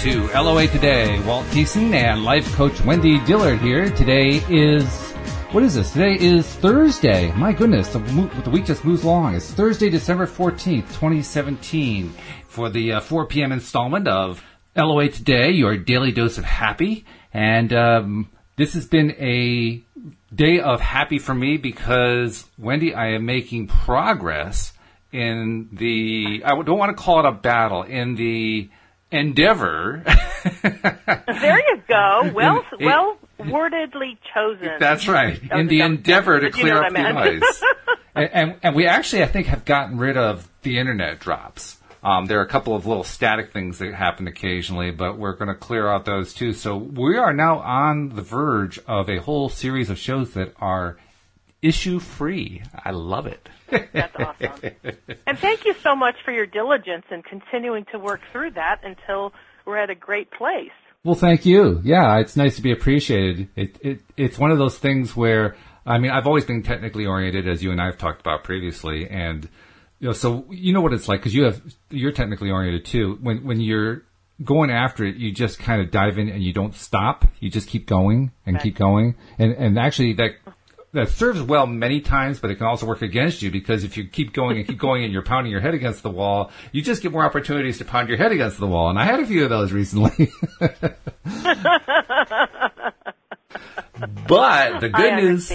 To LOA Today. Walt Thiessen and life coach Wendy Dillard here. Today is, what is this? Today is Thursday. My goodness, the, the week just moves along. It's Thursday, December 14th, 2017 for the uh, 4 p.m. installment of LOA Today, your daily dose of happy. And um, this has been a day of happy for me because, Wendy, I am making progress in the, I don't want to call it a battle, in the endeavor. there you go. Well, in, well wordedly chosen. That's right. In the endeavor to clear up the ice. and, and, and we actually, I think, have gotten rid of the internet drops. Um, there are a couple of little static things that happen occasionally, but we're going to clear out those too. So we are now on the verge of a whole series of shows that are issue free. I love it. That's awesome. and thank you so much for your diligence and continuing to work through that until we're at a great place. Well, thank you. Yeah, it's nice to be appreciated. It, it, it's one of those things where, I mean, I've always been technically oriented, as you and I have talked about previously, and you know, so you know what it's like because you have you're technically oriented too. When when you're going after it, you just kind of dive in and you don't stop. You just keep going and keep going, and and actually that that serves well many times, but it can also work against you because if you keep going and keep going and you're pounding your head against the wall, you just get more opportunities to pound your head against the wall. And I had a few of those recently. but the good news,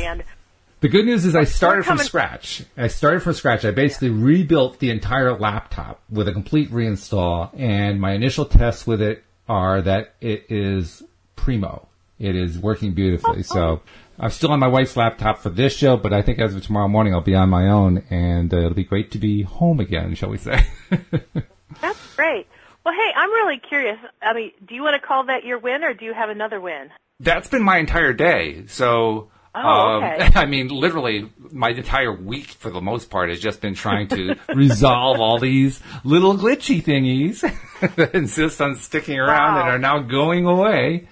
the good news is I started from scratch. I started from scratch. I basically yeah. rebuilt the entire laptop with a complete reinstall, and my initial tests with it are that it is primo. It is working beautifully. So I'm still on my wife's laptop for this show, but I think as of tomorrow morning, I'll be on my own, and uh, it'll be great to be home again, shall we say? That's great. Well, hey, I'm really curious. I mean, do you want to call that your win, or do you have another win? That's been my entire day. So, oh, um, okay. I mean, literally, my entire week, for the most part, has just been trying to resolve all these little glitchy thingies that insist on sticking around wow. and are now going away.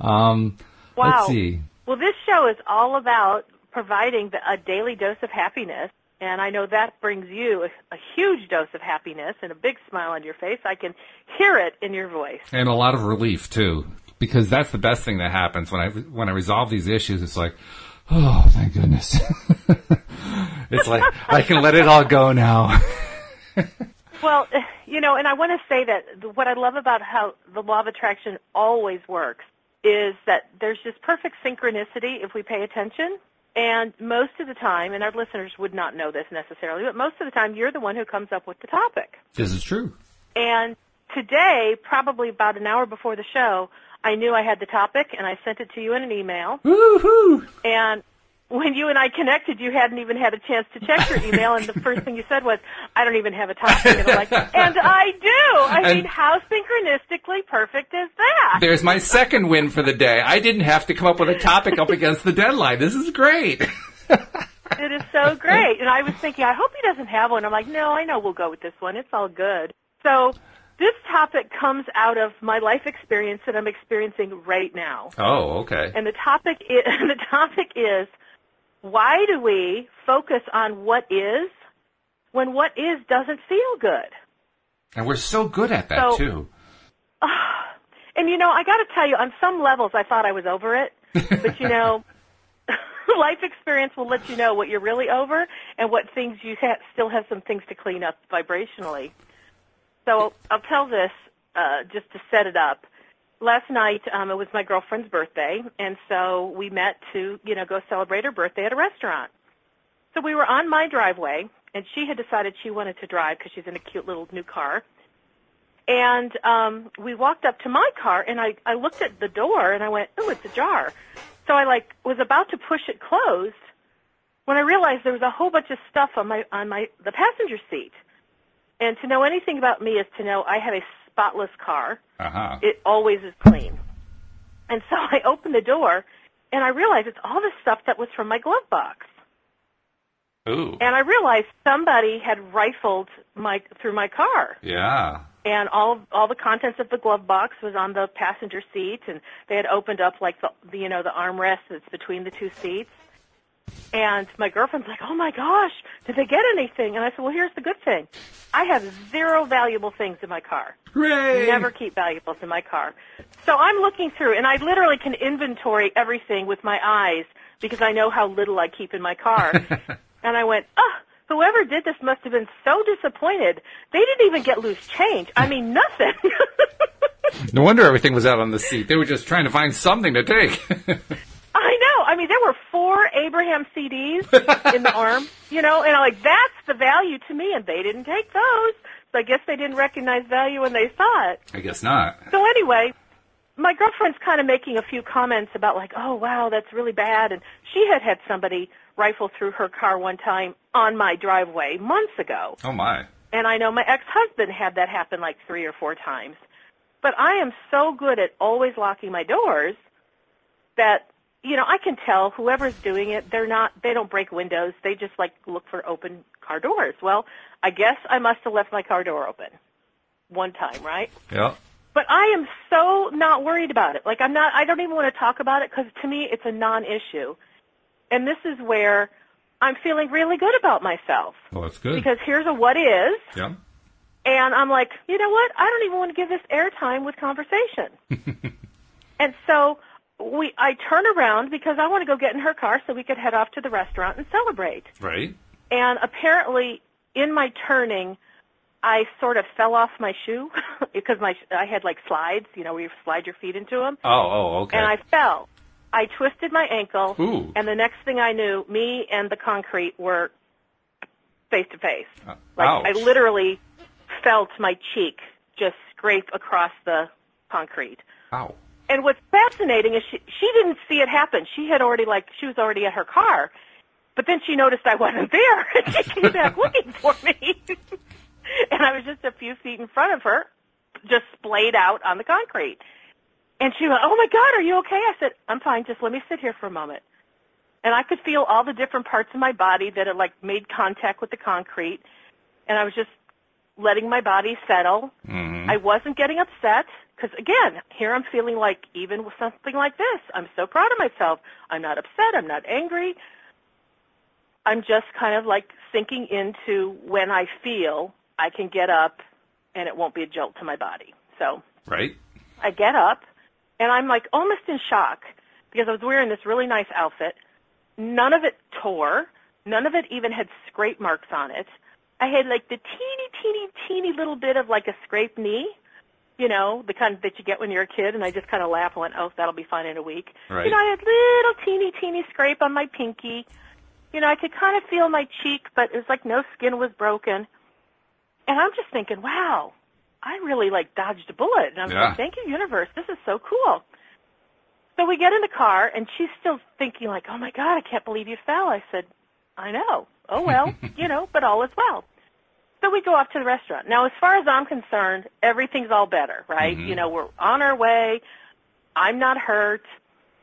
Um, wow. Let's see. Well, this show is all about providing the, a daily dose of happiness. And I know that brings you a, a, huge dose of happiness and a big smile on your face. I can hear it in your voice. And a lot of relief too, because that's the best thing that happens when I when I resolve these issues. It's like, oh, thank goodness. it's like I can let it all go now. well, you know, and I want to say that what I love about how the law of attraction always works is that there's just perfect synchronicity if we pay attention. And most of the time, and our listeners would not know this necessarily, but most of the time you're the one who comes up with the topic. This is true. And today, probably about an hour before the show, I knew I had the topic and I sent it to you in an email. Woohoo! And when you and I connected, you hadn't even had a chance to check your email, and the first thing you said was, "I don't even have a topic." And I'm like, "And I do." I and mean, how synchronistically perfect is that? There's my second win for the day. I didn't have to come up with a topic up against the deadline. This is great. it is so great. And I was thinking, I hope he doesn't have one. I'm like, no, I know we'll go with this one. It's all good. So this topic comes out of my life experience that I'm experiencing right now. Oh, okay. And the topic is, the topic is why do we focus on what is when what is doesn't feel good? And we're so good at that so, too. Uh, and you know, I got to tell you, on some levels, I thought I was over it, but you know, life experience will let you know what you're really over and what things you ha- still have some things to clean up vibrationally. So I'll tell this uh, just to set it up last night um, it was my girlfriend's birthday, and so we met to you know go celebrate her birthday at a restaurant. So we were on my driveway, and she had decided she wanted to drive because she's in a cute little new car. And um, we walked up to my car, and I I looked at the door, and I went, "Oh, it's ajar." So I like was about to push it closed when I realized there was a whole bunch of stuff on my on my the passenger seat. And to know anything about me is to know I have a spotless car. Uh-huh. It always is clean. And so I opened the door and I realized it's all the stuff that was from my glove box. Ooh. And I realized somebody had rifled my through my car. Yeah. And all all the contents of the glove box was on the passenger seat, and they had opened up like the, the you know the armrest that's between the two seats. And my girlfriend's like, "Oh my gosh, did they get anything?" And I said, "Well, here's the good thing. I have zero valuable things in my car. Hooray! Never keep valuables in my car. So I'm looking through, and I literally can inventory everything with my eyes because I know how little I keep in my car. and I went, oh, whoever did this must have been so disappointed. They didn't even get loose change. I mean, nothing. no wonder everything was out on the seat. They were just trying to find something to take. I. I mean, there were four Abraham CDs in the arm, you know, and I'm like, that's the value to me, and they didn't take those. So I guess they didn't recognize value when they saw it. I guess not. So anyway, my girlfriend's kind of making a few comments about like, oh wow, that's really bad, and she had had somebody rifle through her car one time on my driveway months ago. Oh my. And I know my ex-husband had that happen like three or four times. But I am so good at always locking my doors that you know, I can tell whoever's doing it, they're not they don't break windows. They just like look for open car doors. Well, I guess I must have left my car door open one time, right? Yeah. But I am so not worried about it. Like I'm not. I don't even want to talk about it because to me it's a non-issue. And this is where I'm feeling really good about myself. Well, that's good. Because here's a what is. Yeah. And I'm like, you know what? I don't even want to give this airtime with conversation. and so we, I turn around because I want to go get in her car so we could head off to the restaurant and celebrate. Right. And apparently, in my turning, I sort of fell off my shoe because my I had like slides, you know, where you slide your feet into them. Oh, oh, okay. And I fell. I twisted my ankle, Ooh. and the next thing I knew, me and the concrete were face to face. Uh, Like ouch. I literally felt my cheek just scrape across the concrete. Ow. And what's fascinating is she she didn't see it happen. She had already like she was already at her car, but then she noticed I wasn't there, and she came back looking for me. and I was just a few feet in front of her, just splayed out on the concrete. And she went, "Oh my God, are you okay?" I said, "I'm fine. Just let me sit here for a moment." And I could feel all the different parts of my body that had like made contact with the concrete, and I was just letting my body settle. Mhm. I wasn't getting upset because again, here I'm feeling like even with something like this, I'm so proud of myself. I'm not upset. I'm not angry. I'm just kind of like sinking into when I feel I can get up and it won't be a jolt to my body. So Right. I get up and I'm like almost in shock because I was wearing this really nice outfit. None of it tore. None of it even had scrape marks on it. I had like the teeny, teeny, teeny little bit of like a scraped knee, you know, the kind that you get when you're a kid. And I just kind of laughed and went, oh, that'll be fine in a week. Right. You know, I had little teeny, teeny scrape on my pinky. You know, I could kind of feel my cheek, but it was like no skin was broken. And I'm just thinking, wow, I really like dodged a bullet. And I was Yeah. like, thank you, universe. This is so cool. So we get in the car, and she's still thinking like, oh my god, I can't believe you fell. I said, I know. Oh well, you know, but all is well. So we go off to the restaurant. Now, as far as I'm concerned, everything's all better, right? Mhm. You know, we're on our way. I'm not hurt.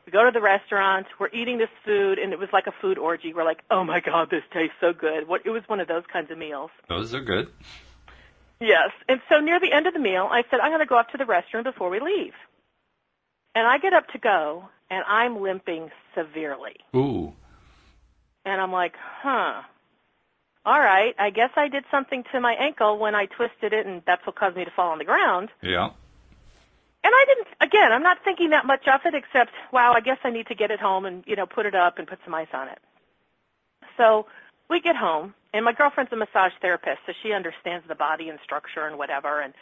We go to the restaurant. We're eating this food, and it was like a food orgy. We're like, oh my god, this tastes so good. What? It was one of those kinds of meals. Those are good. Yes. And so near the end of the meal, I said, I'm going to go up to the restroom before we leave. And I get up to go, and I'm limping severely. Ooh. And I'm like, huh. All right, I guess I did something to my ankle when I twisted it, and that's what caused me to fall on the ground. Yeah. And I didn't, again, I'm not thinking that much of it except, wow, I guess I need to get it home and, you know, put it up and put some ice on it. So we get home, and my girlfriend's a massage therapist, so she understands the body and structure and whatever. And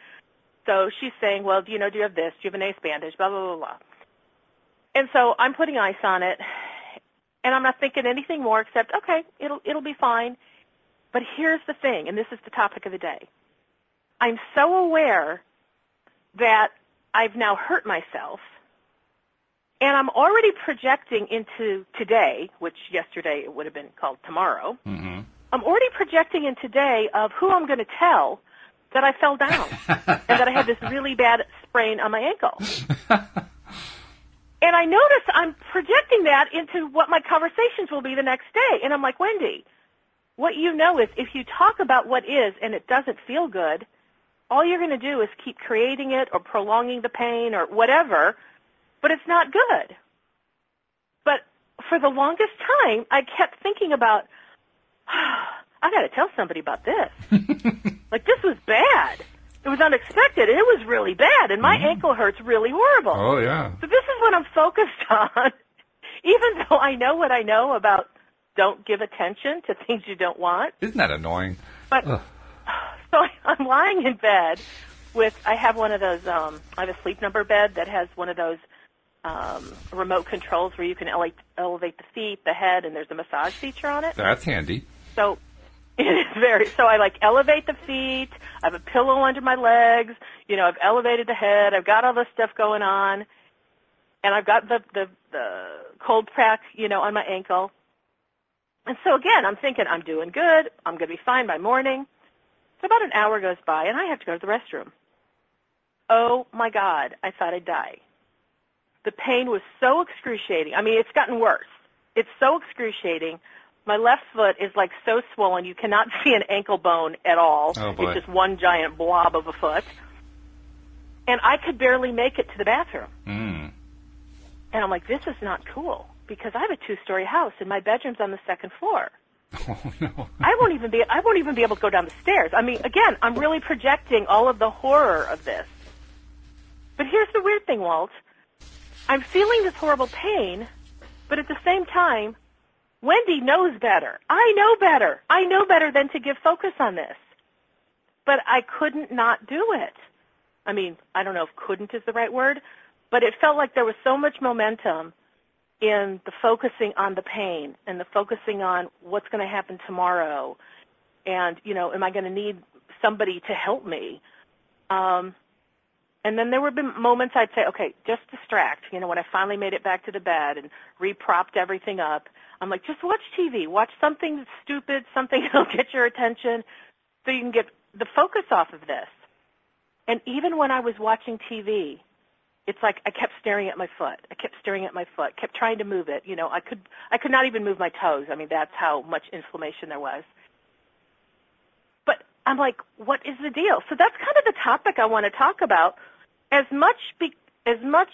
so she's saying, well, do you know, do you have this? Do you have an ace bandage? Blah, blah, blah, blah. And so I'm putting ice on it, and I'm not thinking anything more except, okay, it'll, it'll be fine. But here's the thing, and this is the topic of the day. I'm so aware that I've now hurt myself, and I'm already projecting into today, which yesterday it would have been called tomorrow. Mm-hmm. I'm already projecting in today of who I'm going to tell that I fell down and that I had this really bad sprain on my ankle. and I notice I'm projecting that into what my conversations will be the next day. And I'm like, Wendy, what you know is if you talk about what is and it doesn't feel good, all you're going to do is keep creating it or prolonging the pain or whatever, but it's not good. But for the longest time, I kept thinking about, I got to tell somebody about this. like this was bad. It was unexpected, and it was really bad, and my mm-hmm. ankle hurts really horrible. Oh yeah. So this is what I'm focused on, even though I know what I know about don't give attention to things you don't want. Isn't that annoying? But Ugh. so I'm lying in bed with I have one of those um I have a sleep number bed that has one of those um remote controls where you can elevate elevate the feet, the head, and there's a massage feature on it. That's handy. So it is very so I like elevate the feet, I have a pillow under my legs, you know, I've elevated the head, I've got all this stuff going on and I've got the the, the cold pack, you know, on my ankle. And so again, I'm thinking I'm doing good, I'm gonna be fine by morning. So about an hour goes by and I have to go to the restroom. Oh my God, I thought I'd die. The pain was so excruciating. I mean, it's gotten worse. It's so excruciating. My left foot is like so swollen you cannot see an ankle bone at all. Oh, boy. It's just one giant blob of a foot. And I could barely make it to the bathroom. Mm. And I'm like, this is not cool because I have a two-story house and my bedroom's on the second floor. Oh no. I won't even be I won't even be able to go down the stairs. I mean, again, I'm really projecting all of the horror of this. But here's the weird thing, Walt. I'm feeling this horrible pain, but at the same time, Wendy knows better. I know better. I know better than to give focus on this. But I couldn't not do it. I mean, I don't know if couldn't is the right word, but it felt like there was so much momentum in the focusing on the pain and the focusing on what's going to happen tomorrow and you know am i going to need somebody to help me? Um and then there would be moments i'd say okay just distract. You know when i finally made it back to the bed and repropped everything up i'm like just watch tv watch something stupid something that'll get your attention so you can get the focus off of this. And even when i was watching tv it's like I kept staring at my foot. I kept staring at my foot, kept trying to move it. You know, I could I could not even move my toes. I mean, that's how much inflammation there was. But I'm like, what is the deal? So that's kind of the topic I want to talk about. As much be, as much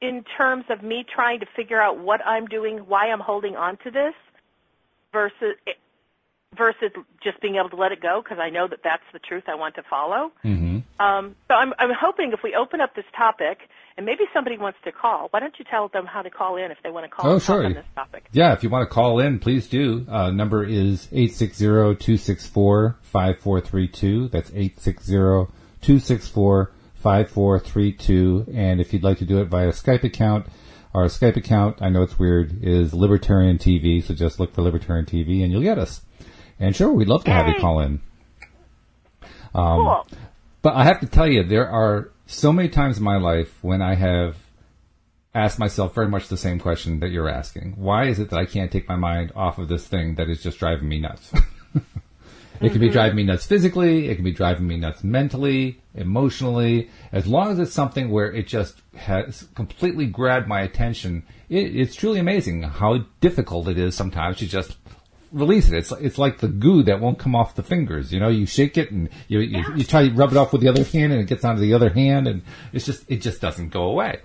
in terms of me trying to figure out what I'm doing, why I'm holding on to this, versus versus just being able to let it go because I know that that's the truth I want to follow. Mm-hmm. Um, so I'm, I'm hoping if we open up this topic, and maybe somebody wants to call, why don't you tell them how to call in if they want to call Oh, sure. on this topic? Yeah, if you want to call in, please do. Uh, number is 860-264-5432. That's 860-264-5432. And if you'd like to do it via Skype account, our Skype account, I know it's weird, is Libertarian TV. So just look for Libertarian TV and you'll get us. And sure, we'd love to have you call in. cool. But I have to tell you, there are so many times in my life when I have asked myself very much the same question that you're asking. Why is it that I can't take my mind off of this thing that is just driving me nuts? it can be mm-hmm. driving me nuts physically, it can be driving me nuts mentally, emotionally. As long as it's something where it just has completely grabbed my attention, it, it's truly amazing how difficult it is sometimes to just release it. It's it's like the goo that won't come off the fingers. You know, you shake it and you you, you try to rub it off with the other hand, and it gets onto the other hand, and it's just it just doesn't go away.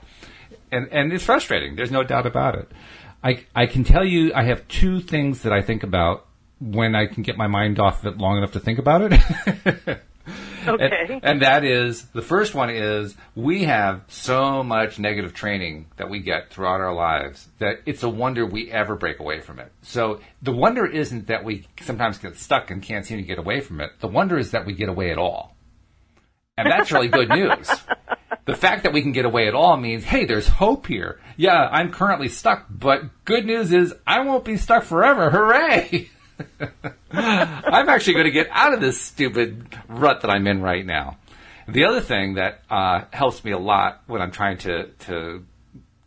And and it's frustrating. There's no doubt about it. I I can tell you, I have two things that I think about when I can get my mind off of it long enough to think about it. Okay. And, and that is the first one is we have so much negative training that we get throughout our lives that it's a wonder we ever break away from it. So the wonder isn't that we sometimes get stuck and can't seem to get away from it. The wonder is that we get away at all. And that's really good news. The fact that we can get away at all means, hey, there's hope here. Yeah, I'm currently stuck, but good news is I won't be stuck forever. Hooray! I'm actually going to get out of this stupid rut that I'm in right now. The other thing that uh, helps me a lot when I'm trying to, to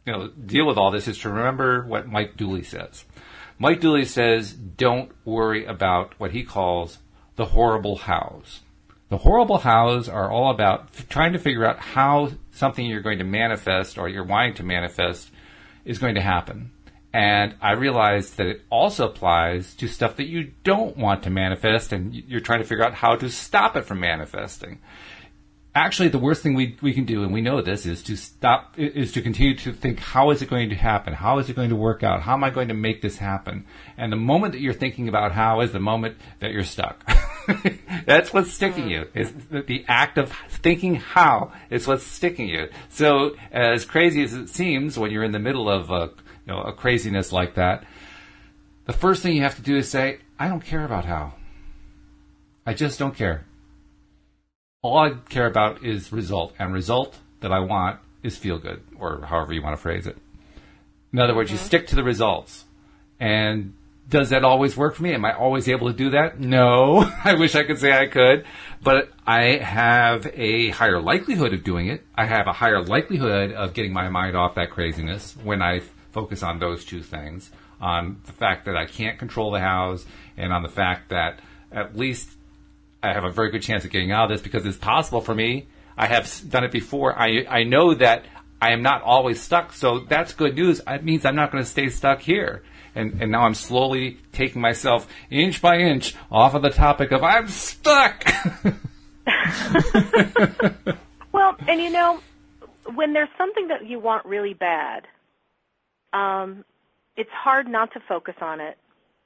you know, deal with all this is to remember what Mike Dooley says. Mike Dooley says, don't worry about what he calls the horrible hows. The horrible hows are all about f- trying to figure out how something you're going to manifest or you're wanting to manifest is going to happen. And I realized that it also applies to stuff that you don't want to manifest and you're trying to figure out how to stop it from manifesting. actually the worst thing we, we can do, and we know this, is to stop, is to continue to think, how is it going to happen? How is it going to work out? How am I going to make this happen? And the moment that you're thinking about how is the moment that you're stuck. That's what's sticking you. Is the act of thinking how is what's sticking you. So as crazy as it seems when you're in the middle of a, you know, a craziness like that, the first thing you have to do is say, I don't care about how. I just don't care all I care about is result, and result that I want is feel good, or however you want to phrase it. In other words, mm-hmm. you stick to the results. And does that always work for me? Am I always able to do that? No. I wish I could say I could, but I have a higher likelihood of doing it. I have a higher likelihood of getting my mind off that craziness when I focus on those two things, on the fact that I can't control the house and on the fact that at least I have a very good chance of getting out of this because it's possible for me. I have done it before. I I know that I am not always stuck, so that's good news. It means I'm not going to stay stuck here. And and now I'm slowly taking myself inch by inch off of the topic of I'm stuck. well, and you know, when there's something that you want really bad, um, it's hard not to focus on it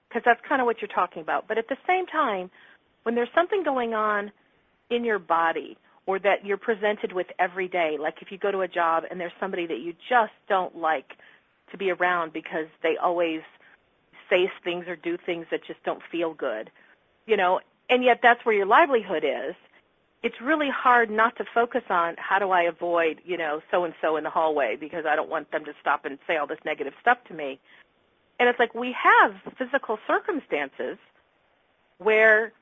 because that's kind of what you're talking about. But at the same time, when there's something going on in your body or that you're presented with every day, like if you go to a job and there's somebody that you just don't like to be around because they always say things or do things that just don't feel good, you know, and yet that's where your livelihood is. It's really hard not to focus on how do I avoid, you know, so and so in the hallway because I don't want them to stop and say all this negative stuff to me. And it's like we have physical circumstances where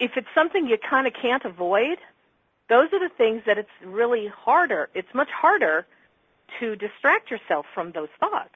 if it's something you kind of can't avoid, those are the things that it's really harder. It's much harder to distract yourself from those thoughts.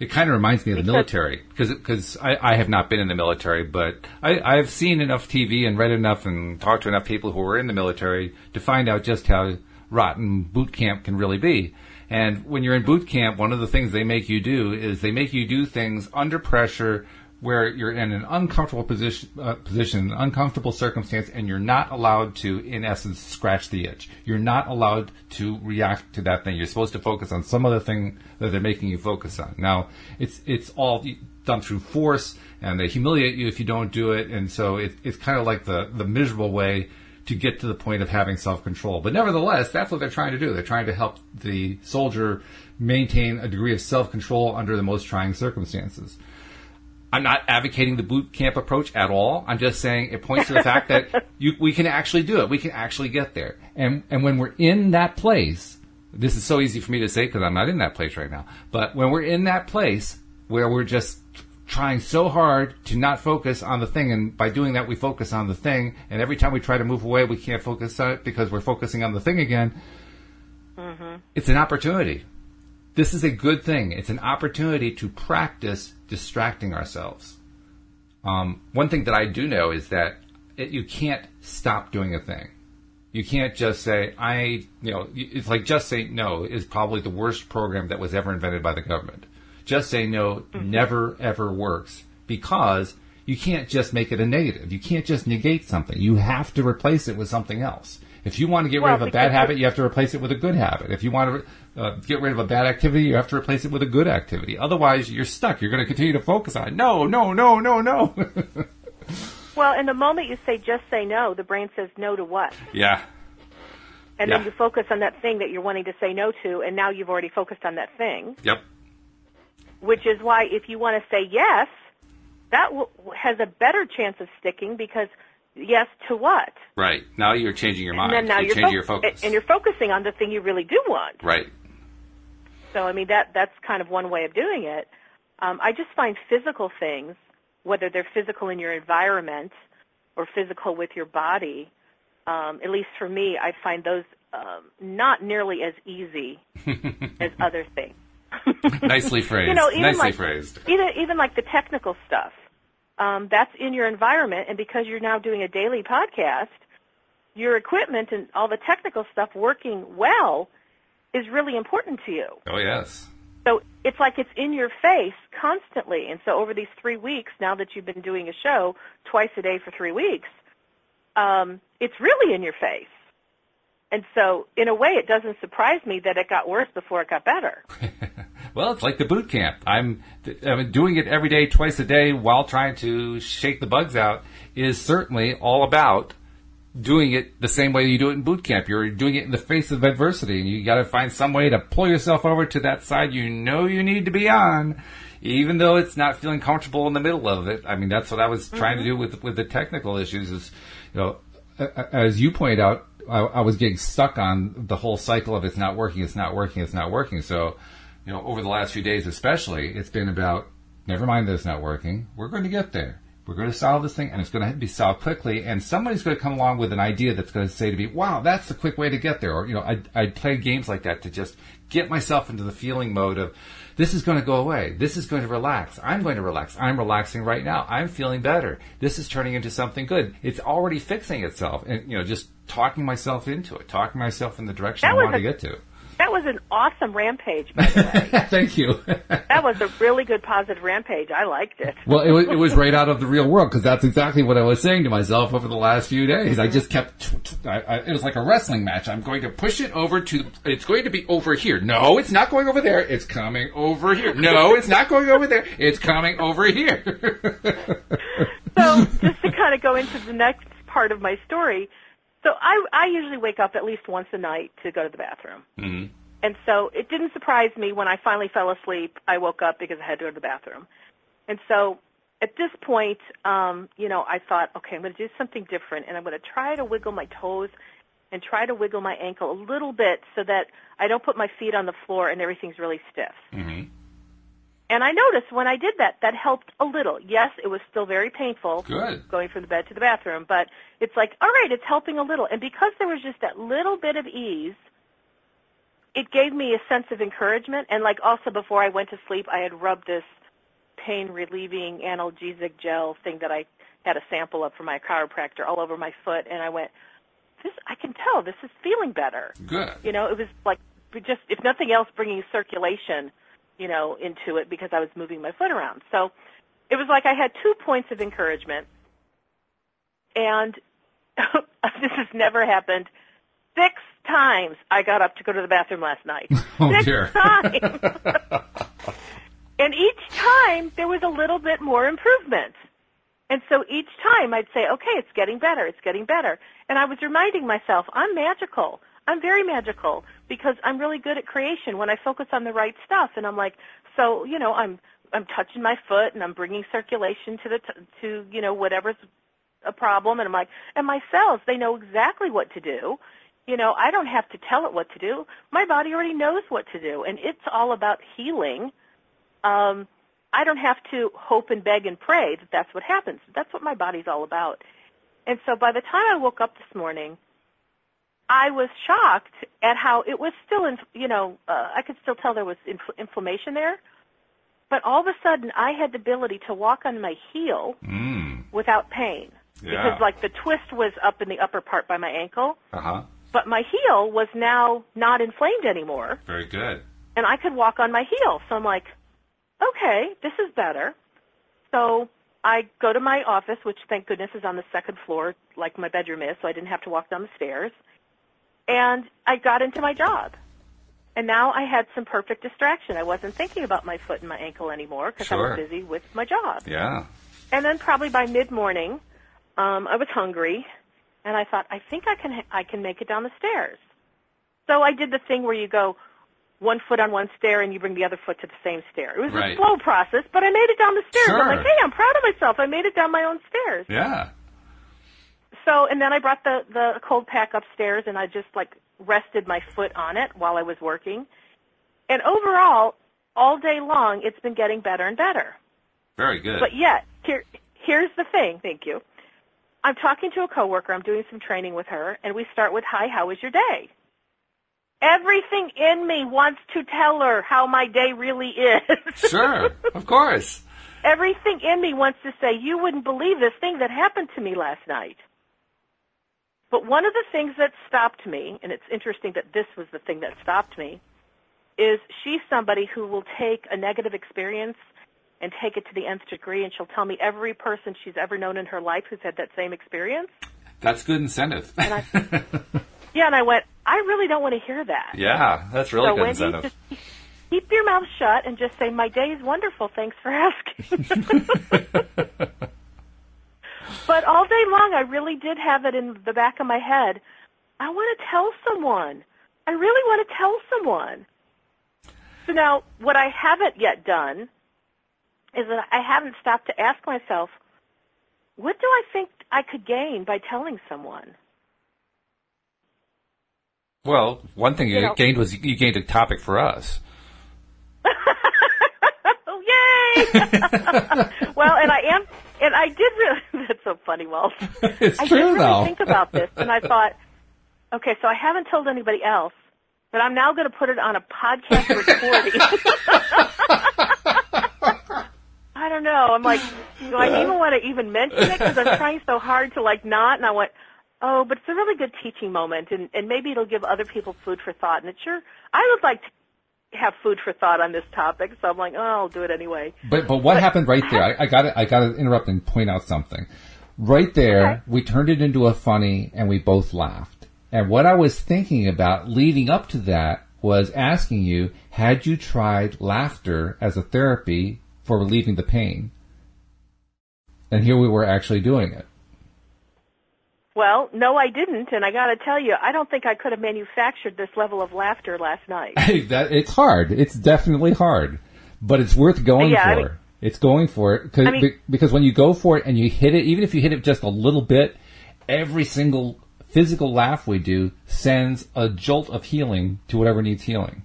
It kind of reminds me of the military because because I, I have not been in the military, but I, I've seen enough TV and read enough and talked to enough people who were in the military to find out just how rotten boot camp can really be. And when you're in boot camp, one of the things they make you do is they make you do things under pressure where you're in an uncomfortable position, uh, position, an uncomfortable circumstance, and you're not allowed to, in essence, scratch the itch. You're not allowed to react to that thing. You're supposed to focus on some other thing that they're making you focus on. Now, it's it's all done through force, and they humiliate you if you don't do it, and so it, it's kind of like the the miserable way to get to the point of having self control. But nevertheless, that's what they're trying to do. They're trying to help the soldier maintain a degree of self control under the most trying circumstances. I'm not advocating the boot camp approach at all. I'm just saying it points to the fact that you, we can actually do it. We can actually get there. And and when we're in that place, this is so easy for me to say because I'm not in that place right now. But when we're in that place where we're just trying so hard to not focus on the thing, and by doing that, we focus on the thing. And every time we try to move away, we can't focus on it because we're focusing on the thing again. Mm-hmm. It's an opportunity this is a good thing. It's an opportunity to practice distracting ourselves. Um, one thing that I do know is that it, you can't stop doing a thing. You can't just say, I, you know, it's like just say no is probably the worst program that was ever invented by the government. Just say no mm-hmm. never ever works because you can't just make it a negative. You can't just negate something. You have to replace it with something else. If you want to get well, rid of a bad habit, you have to replace it with a good habit. If you want to uh, get rid of a bad activity, you have to replace it with a good activity. Otherwise, you're stuck. You're going to continue to focus on. No, no, no, no, no. well, in the moment you say just say no, the brain says no to what? Yeah. And yeah. then you focus on that thing that you're wanting to say no to, and now you've already focused on that thing. Yep. Which is why if you want to say yes, that w- has a better chance of sticking because – yes to what? Right. Now you're changing your mind. And now you're, you're fo- your focus. And you're focusing on the thing you really do want. Right. So I mean that that's kind of one way of doing it. Um, I just find physical things, whether they're physical in your environment or physical with your body, um, at least for me, I find those um, not nearly as easy as other things. Nicely phrased. You know, even Nicely like, phrased. Even even like the technical stuff um, that's in your environment, and because you're now doing a daily podcast, your equipment and all the technical stuff working well is really important to you. Oh yes. So it's like it's in your face constantly. And so over these three weeks, now that you've been doing a show twice a day for three weeks, um, it's really in your face. And so, in a way, it doesn't surprise me that it got worse before it got better. well, it's like the boot camp. I'm, I'm doing it every day, twice a day, while trying to shake the bugs out. Is certainly all about doing it the same way you do it in boot camp. You're doing it in the face of adversity, and you got to find some way to pull yourself over to that side you know you need to be on, even though it's not feeling comfortable in the middle of it. I mean, that's what I was mm-hmm. trying to do with with the technical issues. Is you know, as you pointed out, I, I, was getting stuck on the whole cycle of it's not working, it's not working, it's not working. So, you know, over the last few days, especially, it's been about never mind that it's not working. We're going to get there. We're going to solve this thing, and it's going to be solved quickly. And somebody's going to come along with an idea that's going to say to me, "Wow, that's the quick way to get there." Or, you know, I I play games like that to just get myself into the feeling mode of this is going to go away. This is going to relax. I'm going to relax. I'm relaxing right now. I'm feeling better. This is turning into something good. It's already fixing itself, and you know, just talking myself into it, talking myself in the direction that I want a, to get to. That was an awesome rampage, by the way. Thank you. that was a really good positive rampage. I liked it. well, it was, it was right out of the real world because that's exactly what I was saying to myself over the last few days. I just kept, I, I, it was like a wrestling match. I'm going to push it over to, it's going to be over here. No, it's not going over there. It's coming over here. No, it's not going over there. It's coming over here. so just to kind of go into the next part of my story, so I I usually wake up at least once a night to go to the bathroom. Mm-hmm. And so it didn't surprise me when I finally fell asleep. I woke up because I had to go to the bathroom. And so at this point, um, you know, I thought, okay, I'm going to do something different, and I'm going to try to wiggle my toes and try to wiggle my ankle a little bit so that I don't put my feet on the floor and everything's really stiff. Mm-hmm. And I noticed when I did that, that helped a little. Yes, it was still very painful Good. going from the bed to the bathroom, but it's like, all right, it's helping a little. And because there was just that little bit of ease, it gave me a sense of encouragement. And like also before I went to sleep, I had rubbed this pain relieving analgesic gel thing that I had a sample of from my chiropractor all over my foot. And I went, this, I can tell this is feeling better. Good. You know, it was like just, if nothing else, bringing circulation you know, into it because I was moving my foot around. So it was like I had two points of encouragement. And this has never happened. Six times I got up to go to the bathroom last night. Oh, Six dear. times. and each time there was a little bit more improvement. And so each time I'd say, okay, it's getting better, it's getting better. And I was reminding myself, I'm magical. I'm very magical because I'm really good at creation when I focus on the right stuff. And I'm like, so you know, I'm I'm touching my foot and I'm bringing circulation to the t- to you know whatever's a problem. And I'm like, and my cells, they know exactly what to do. You know, I don't have to tell it what to do. My body already knows what to do, and it's all about healing. Um, I don't have to hope and beg and pray that that's what happens. That's what my body's all about. And so by the time I woke up this morning, I was shocked at how it was still, in, you know, uh, I could still tell there was inf- inflammation there, but all of a sudden I had the ability to walk on my heel mm. without pain yeah. because, like, the twist was up in the upper part by my ankle, uh-huh. but my heel was now not inflamed anymore. Very good. And I could walk on my heel, so I'm like, okay, this is better. So I go to my office, which thank goodness is on the second floor, like my bedroom is, so I didn't have to walk down the stairs and I got into my job. And now I had some perfect distraction. I wasn't thinking about my foot and my ankle anymore because sure. I was busy with my job. Yeah. And then probably by mid morning, um, I was hungry, and I thought, I think I can I can make it down the stairs. So I did the thing where you go one foot on one stair and you bring the other foot to the same stair. It was right. a slow process, but I made it down the stairs. Sure. I'm like, hey, I'm proud of myself. I made it down my own stairs. Yeah so and then I brought the the cold pack upstairs and I just like rested my foot on it while I was working. And overall, all day long, it's been getting better and better. Very good. But yet, here here's the thing. Thank you. I'm talking to a coworker. I'm doing some training with her, and we start with, "Hi, how was your day?" Everything in me wants to tell her how my day really is. sure, of course. Everything in me wants to say, "You wouldn't believe this thing that happened to me last night." But one of the things that stopped me, and it's interesting that this was the thing that stopped me, is she's somebody who will take a negative experience and take it to the nth degree, and she'll tell me every person she's ever known in her life who's had that same experience. That's good incentive. and I, yeah, and I went, I really don't want to hear that. Yeah, that's really so good Wendy, incentive. just keep your mouth shut and just say, "My day is wonderful. Thanks for asking." but all day long, I really did have it in the back of my head. I want to tell someone. I really want to tell someone. So now, what I haven't yet done is that I haven't stopped to ask myself, what do I think I could gain by telling someone? Well, one thing you, You know- gained was you gained a topic for us. oh, yay! well, and I am, and I did really, that's so funny, Walt. it's I true did really though. think about this, and I thought, okay, so I haven't told anybody else, but I'm now going to put it on a podcast recording. I don't know. I'm like, do I even want to even mention it? Because I'm trying so hard to like not, and I went, oh, but it's a really good teaching moment, and and maybe it'll give other people food for thought. And it sure, I would like to have food for thought on this topic, so I'm like, oh, I'll do it anyway. But but what happened right there? I, got to I got to interrupt and point out something. Right there, Okay. we turned it into a funny, and we both laughed. And what I was thinking about leading up to that was asking you: Had you tried laughter as a therapy for relieving the pain? And here we were actually doing it. Well, no, I didn't, and I got to tell you, I don't think I could have manufactured this level of laughter last night. that it's hard. It's definitely hard, but it's worth going Yeah, I for. mean- it's going for it I mean- be- because when you go for it and you hit it, even if you hit it just a little bit, every single physical laugh we do sends a jolt of healing to whatever needs healing.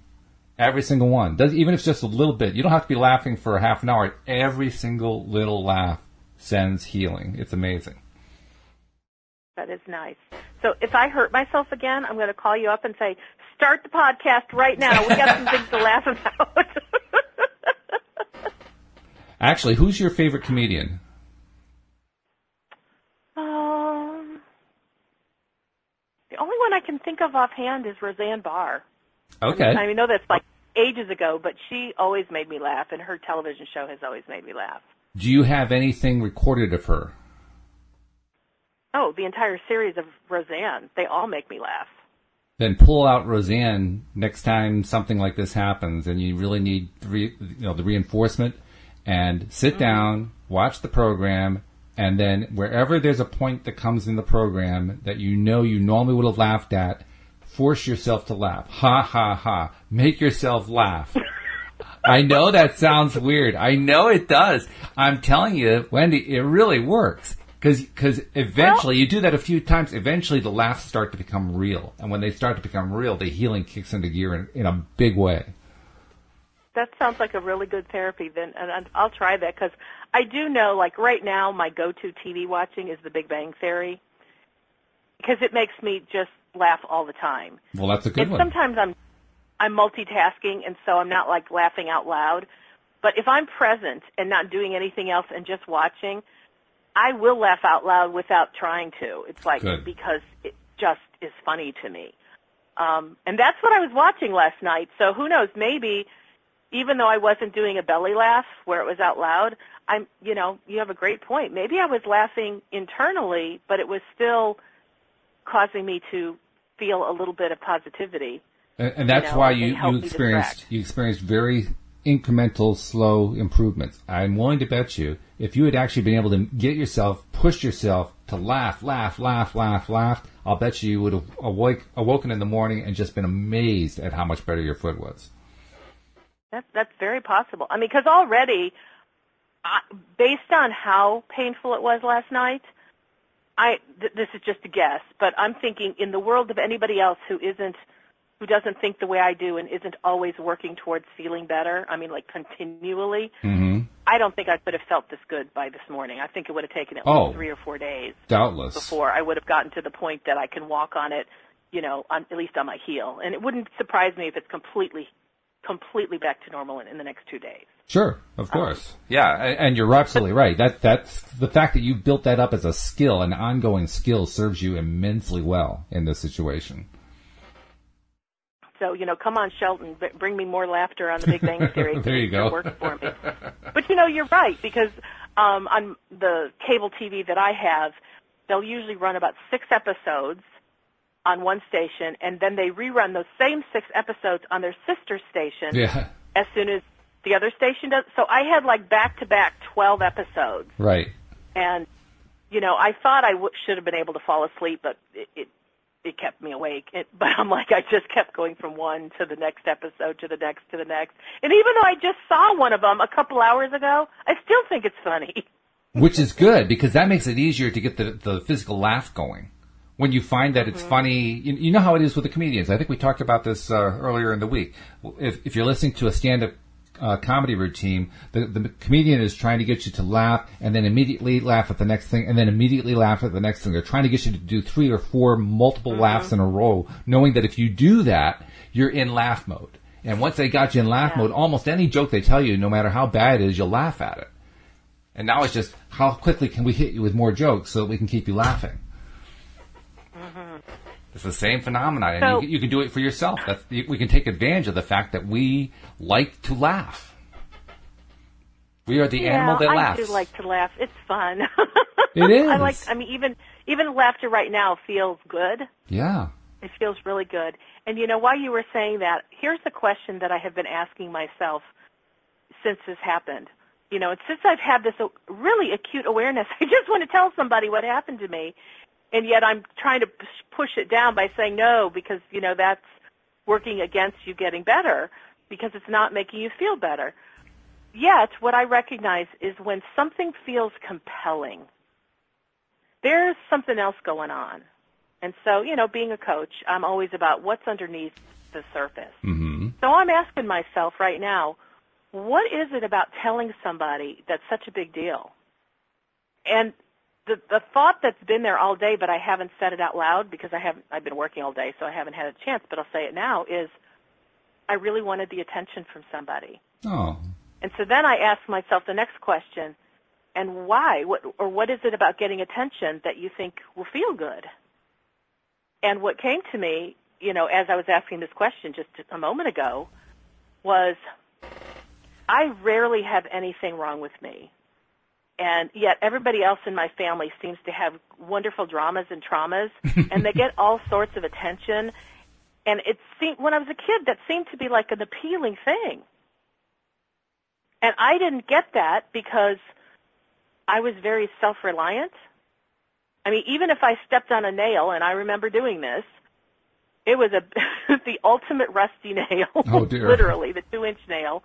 Every single one. Does even if it's just a little bit. You don't have to be laughing for a half an hour. Every single little laugh sends healing. It's amazing. That is nice. So if I hurt myself again, I'm going to call you up and say, start the podcast right now. We got some things to laugh about. Actually, who's your favorite comedian? um, the only one I can think of offhand is Roseanne Barr. Okay. I mean, know that's like ages ago, but she always made me laugh, and her television show has always made me laugh. Do you have anything recorded of her? Oh, the entire series of Roseanne, they all make me laugh. then pull out Roseanne next time something like this happens, and you really need re, you know the reinforcement. And sit mm-hmm. down, watch the program, and then wherever there's a point that comes in the program that you know you normally would have laughed at, force yourself to laugh. Ha ha ha! Make yourself laugh. I know that sounds weird. I know it does. I'm telling you, Wendy, it really works. Because because eventually, you do that a few times, eventually the laughs start to become real. And when they start to become real, the healing kicks into gear in, in a big way. That sounds like a really good therapy. Then, and and I'll try that because I do know, like right now, my go-to TV watching is The Big Bang Theory because it makes me just laugh all the time. Well, that's a good and one. sometimes I'm I'm multitasking, and so I'm not like laughing out loud. But if I'm present and not doing anything else and just watching, I will laugh out loud without trying to. It's like Good. because it just is funny to me. Um, and that's what I was watching last night. So who knows? Maybe even though I wasn't doing a belly laugh where it was out loud, I'm, you know, you have a great point. Maybe I was laughing internally, but it was still causing me to feel a little bit of positivity. And, and that's know, why you, you experienced you experienced very incremental, slow improvements. I'm willing to bet you, if you had actually been able to get yourself, push yourself to laugh, laugh, laugh, laugh, laugh, I'll bet you you would have awake, awoken in the morning and just been amazed at how much better your foot was. That, that's very possible. I mean, because already, I, based on how painful it was last night, I th- this is just a guess, but I'm thinking in the world of anybody else who isn't, who doesn't think the way I do and isn't always working towards feeling better. I mean, like continually. Mm-hmm. I don't think I could have felt this good by this morning. I think it would have taken at Oh. least three or four days Doubtless. before I would have gotten to the point that I can walk on it, you know, on, at least on my heel. And it wouldn't surprise me if it's completely, completely back to normal in, in the next two days. Sure, of course. Yeah, and, and you're absolutely right. That that's the fact that you built that up as a skill, an ongoing skill, serves you immensely well in this situation. So, you know, come on, Sheldon, bring me more laughter on the Big Bang Theory. There you go. Works for me. But you know, you're right because um, on the cable TV that I have, they'll usually run about six episodes, on one station, and then they rerun those same six episodes on their sister station Yeah. as soon as the other station does. So I had like back to back 12 episodes. Right. And, you know, I thought I w- should have been able to fall asleep, but it, it, it kept me awake. It, but I'm like, I just kept going from one to the next episode to the next to the next. And even though I just saw one of them a couple hours ago, I still think it's funny. Which is good because that makes it easier to get the, the physical laugh going. When you find that Mm-hmm. it's funny, you, you know how it is with the comedians. I think we talked about this uh, earlier in the week. If, if you're listening to a stand-up uh, comedy routine, the, the comedian is trying to get you to laugh and then immediately laugh at the next thing and then immediately laugh at the next thing. They're trying to get you to do three or four multiple Mm-hmm. laughs in a row, knowing that if you do that, you're in laugh mode. And once they got you in laugh Yeah. mode, almost any joke they tell you, no matter how bad it is, you'll laugh at it. And now it's just how quickly can we hit you with more jokes so that we can keep you laughing. It's the same phenomenon, and So- you, you can do it for yourself. That's, you, we can take advantage of the fact that we like to laugh. We are the yeah, animal that I laughs. do like to laugh. It's fun. It is. I like. I mean, even even laughter right now feels good. yeah. It feels really good. And you know, while you were saying that, here's the question that I have been asking myself since this happened. You know, and since I've had this uh, really acute awareness, I just want to tell somebody what happened to me, and yet I'm trying to push it down by saying no because you know that's working against you getting better because it's not making you feel better. Yet, what I recognize is when something feels compelling, there's something else going on. And so, you know, being a coach, I'm always about what's underneath the surface. hmm So I'm asking myself right now, what is it about telling somebody that's such a big deal? And the the thought that's been there all day, but I haven't said it out loud because I haven't I've been working all day, so I haven't had a chance, but I'll say it now is I really wanted the attention from somebody. Oh. And so then I ask myself the next question, and why? What or what is it about getting attention that you think will feel good? And what came to me, you know, as I was asking this question just a moment ago, was I rarely have anything wrong with me. And yet everybody else in my family seems to have wonderful dramas and traumas, and they get all sorts of attention. And it seemed, when I was a kid, that seemed to be like an appealing thing. And I didn't get that because I was very self-reliant. I mean, even if I stepped on a nail, and I remember doing this, it was a the ultimate rusty nail. Oh. Literally, the two-inch nail.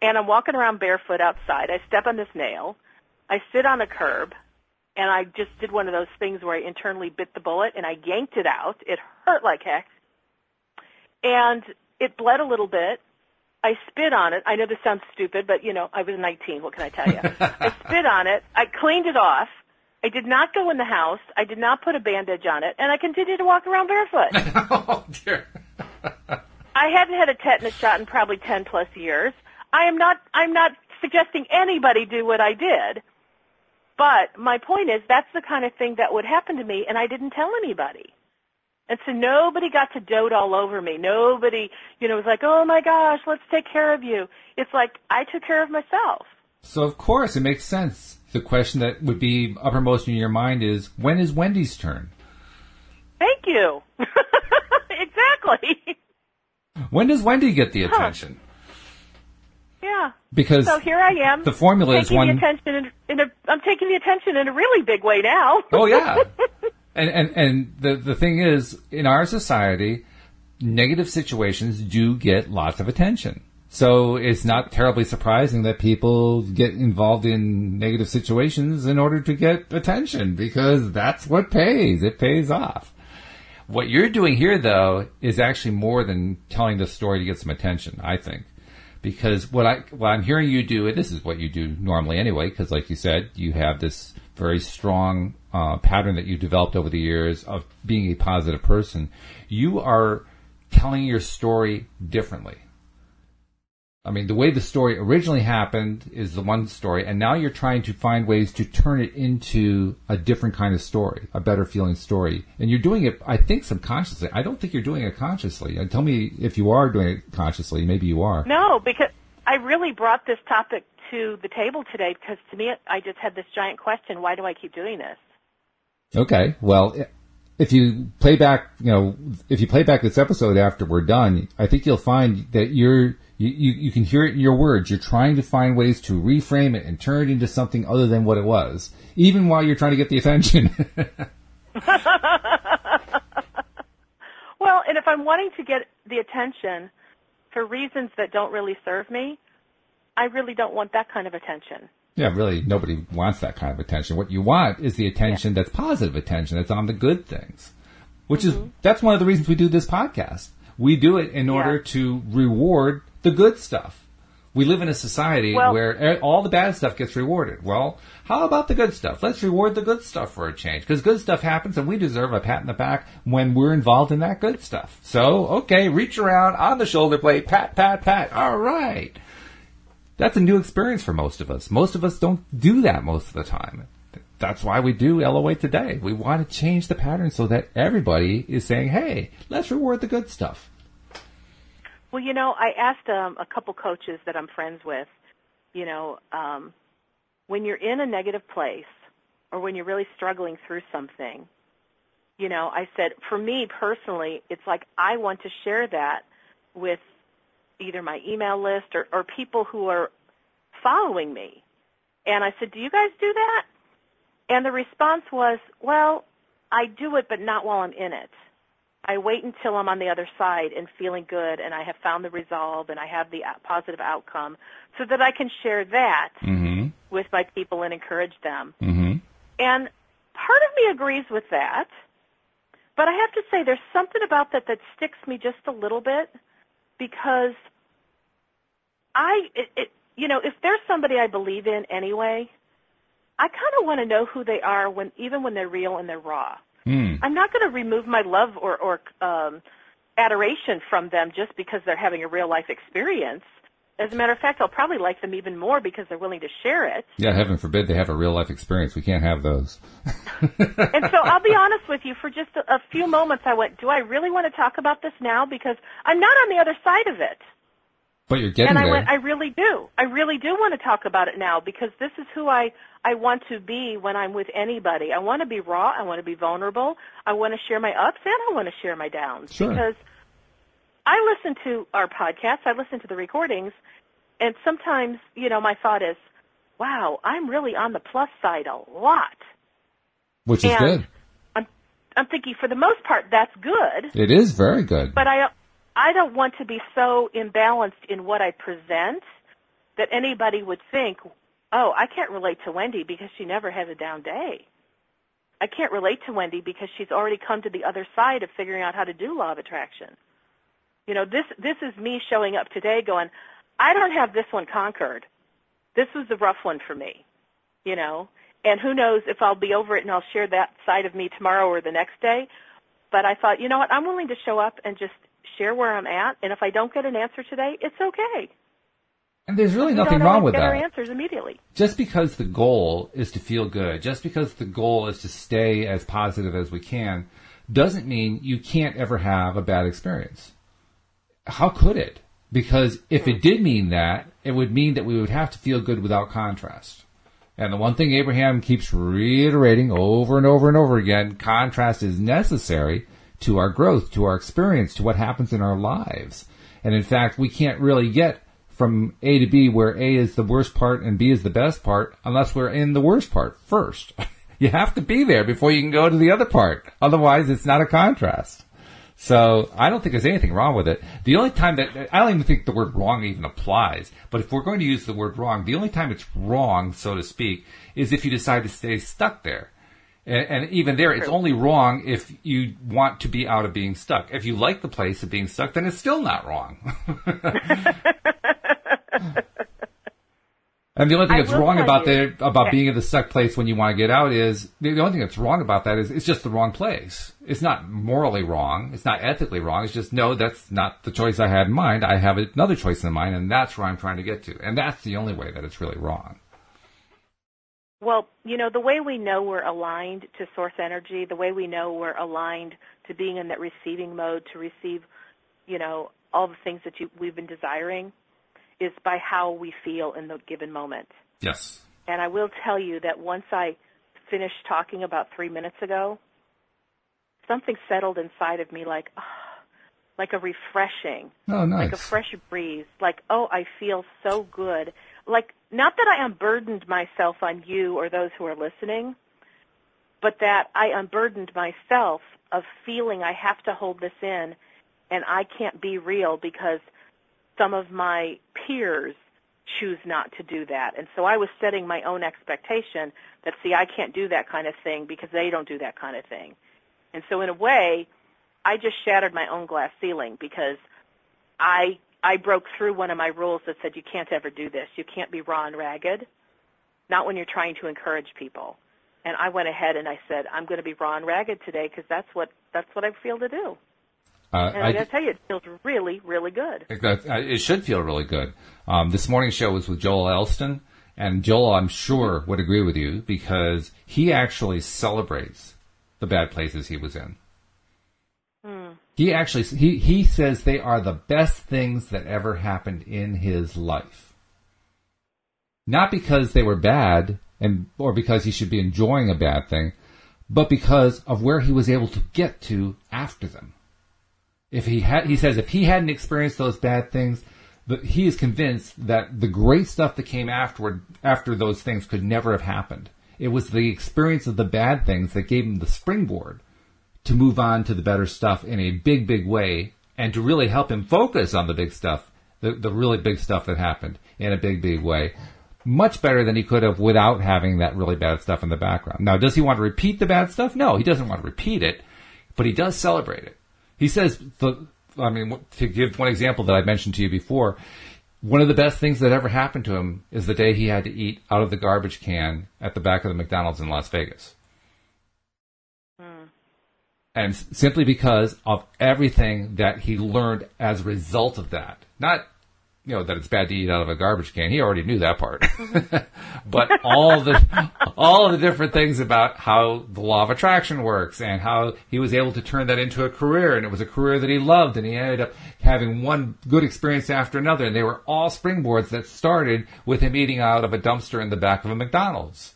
And I'm walking around barefoot outside. I step on this nail. I sit on a curb, and I just did one of those things where I internally bit the bullet, and I yanked it out. It hurt like heck, and it bled a little bit. I spit on it. I know this sounds stupid, but you know, I was 19. What can I tell you? I spit on it. I cleaned it off. I did not go in the house. I did not put a bandage on it, and I continued to walk around barefoot. oh dear. I hadn't had a tetanus shot in probably 10 plus years. I am not, I'm not suggesting anybody do what I did. But my point is that's the kind of thing that would happen to me and I didn't tell anybody. And so nobody got to dote all over me. Nobody, you know, was like, oh my gosh, let's take care of you. It's like I took care of myself. So of course it makes sense. The question that would be uppermost in your mind is when is Wendy's turn? Thank you. exactly. When does Wendy get the attention? yeah. Because So here I am. the formula is one. attention in, in a, I'm taking the attention in a really big way now. Oh yeah. and and and the the thing is, in our society, negative situations do get lots of attention. So it's not terribly surprising that people get involved in negative situations in order to get attention because that's what pays. It pays off. What you're doing here though is actually more than telling the story to get some attention, I think. Because what I what I'm hearing you do, and this is what you do normally anyway, because like you said, you have this very strong uh, pattern that you developed over the years of being a positive person. You are telling your story differently. I mean, the way the story originally happened is the one story, and now you're trying to find ways to turn it into a different kind of story, a better feeling story. And you're doing it, I think, subconsciously. I don't think you're doing it consciously. And tell me if you are doing it consciously. Maybe you are. No, because I really brought this topic to the table today because to me, I just had this giant question: Why do I keep doing this? Okay. Well, if you play back, you know, if you play back this episode after we're done, I think you'll find that you're, you, you, you can hear it in your words. You're trying to find ways to reframe it and turn it into something other than what it was, even while you're trying to get the attention. well, and if I'm wanting to get the attention for reasons that don't really serve me, I really don't want that kind of attention. Yeah, really, nobody wants that kind of attention. What you want is the attention yeah. that's positive attention, that's on the good things. Which mm-hmm. is, that's one of the reasons we do this podcast. We do it in order yeah. to reward the good stuff. We live in a society well, where all the bad stuff gets rewarded. Well, how about the good stuff? Let's reward the good stuff for a change. Because good stuff happens and we deserve a pat in the back when we're involved in that good stuff. So, okay, reach around on the shoulder blade, pat, pat, pat. All right. That's a new experience for most of us. Most of us don't do that most of the time. That's why we do LOA today. We want to change the pattern so that everybody is saying, hey, let's reward the good stuff. Well, you know, I asked um, a couple coaches that I'm friends with, you know, um, when you're in a negative place or when you're really struggling through something, you know, I said, for me personally, it's like I want to share that with either my email list or, or people who are following me. And I said, do you guys do that? And the response was, well, I do it, but not while I'm in it. I wait until I'm on the other side and feeling good and I have found the resolve and I have the positive outcome so that I can share that mm-hmm. with my people and encourage them. Mm-hmm. And part of me agrees with that, but I have to say there's something about that that sticks me just a little bit because I, it, it, you know, if there's somebody I believe in anyway, I kind of want to know who they are when, even when they're real and they're raw. Mm. I'm not going to remove my love or, or um, adoration from them just because they're having a real life experience. As a matter of fact, I'll probably like them even more because they're willing to share it. Yeah, heaven forbid they have a real life experience. We can't have those. and so I'll be honest with you, for just a, a few moments I went, do I really want to talk about this now? Because I'm not on the other side of it. But you're getting and I there. went, I really do. I really do want to talk about it now because this is who I I want to be when I'm with anybody. I want to be raw. I want to be vulnerable. I want to share my ups and I want to share my downs sure. because I listen to our podcasts. I listen to the recordings, and sometimes you know my thought is, "Wow, I'm really on the plus side a lot." Which is and good. I'm I'm thinking for the most part that's good. It is very good. But I I don't want to be so imbalanced in what I present that anybody would think, oh, I can't relate to Wendy because she never has a down day. I can't relate to Wendy because she's already come to the other side of figuring out how to do law of attraction. You know, this this is me showing up today going, I don't have this one conquered. This was the rough one for me. You know, and who knows if I'll be over it and I'll share that side of me tomorrow or the next day. But I thought, you know what, I'm willing to show up and just share where I'm at, and if I don't get an answer today, it's okay. And there's really nothing wrong with get that. Our answers immediately. Just because the goal is to feel good, just because the goal is to stay as positive as we can, doesn't mean you can't ever have a bad experience. How could it? Because if it hmm. did mean that, it would mean that we would have to feel good without contrast. And the one thing Abraham keeps reiterating over and over and over again, contrast is necessary to our growth, to our experience, to what happens in our lives. And in fact, we can't really get from A to B where A is the worst part and B is the best part unless we're in the worst part first. you have to be there before you can go to the other part. Otherwise, it's not a contrast. So I don't think there's anything wrong with it. The only time that I don't even think the word wrong even applies. But if we're going to use the word wrong, the only time it's wrong, so to speak, is if you decide to stay stuck there. And, and even there, it's only wrong if you want to be out of being stuck. If you like the place of being stuck, then it's still not wrong. and the only thing that's wrong about the about being in the stuck place when you want to get out is the only thing that's wrong about that is it's just the wrong place. It's not morally wrong. It's not ethically wrong. It's just no, that's not the choice I had in mind. I have another choice in mind, and that's where I'm trying to get to. And that's the only way that it's really wrong. Well, you know, the way we know we're aligned to source energy, the way we know we're aligned to being in that receiving mode to receive, you know, all the things that you, we've been desiring is by how we feel in the given moment. Yes. And I will tell you that once I finished talking about three minutes ago, something settled inside of me like, oh, like a refreshing, Oh, nice. like a fresh breeze, like, oh, I feel so good. Like, not that I unburdened myself on you or those who are listening, but that I unburdened myself of feeling I have to hold this in and I can't be real because some of my peers choose not to do that. And so I was setting my own expectation that, see, I can't do that kind of thing because they don't do that kind of thing. And so in a way, I just shattered my own glass ceiling because I I broke through one of my rules that said you can't ever do this. You can't be raw and ragged, not when you're trying to encourage people. And I went ahead and I said I'm going to be raw and ragged today because that's what that's what I feel to do. Uh, And I, to tell you, it feels really, really good. It, uh, should feel really good. Um, this morning's show was with Joel Elston, and Joel, I'm sure, would agree with you because he actually celebrates the bad places he was in. He actually he he says they are the best things that ever happened in his life. Not because they were bad and or because he should be enjoying a bad thing, but because of where he was able to get to after them. If he had, he says, if he hadn't experienced those bad things, but he is convinced that the great stuff that came afterward, after those things could never have happened. It was the experience of the bad things that gave him the springboard to move on to the better stuff in a big, big way and to really help him focus on the big stuff, the, the really big stuff that happened in a big, big way. Much better than he could have without having that really bad stuff in the background. Now, does he want to repeat the bad stuff? No, he doesn't want to repeat it, but he does celebrate it. He says the, I mean, to give one example that I mentioned to you before, one of the best things that ever happened to him is the day he had to eat out of the garbage can at the back of the McDonald's in Las Vegas. Hmm. And simply because of everything that he learned as a result of that. Not, know, that it's bad to eat out of a garbage can. He already knew that part. but all the, all the different things about how the law of attraction works and how he was able to turn that into a career and it was a career that he loved and he ended up having one good experience after another and they were all springboards that started with him eating out of a dumpster in the back of a McDonald's.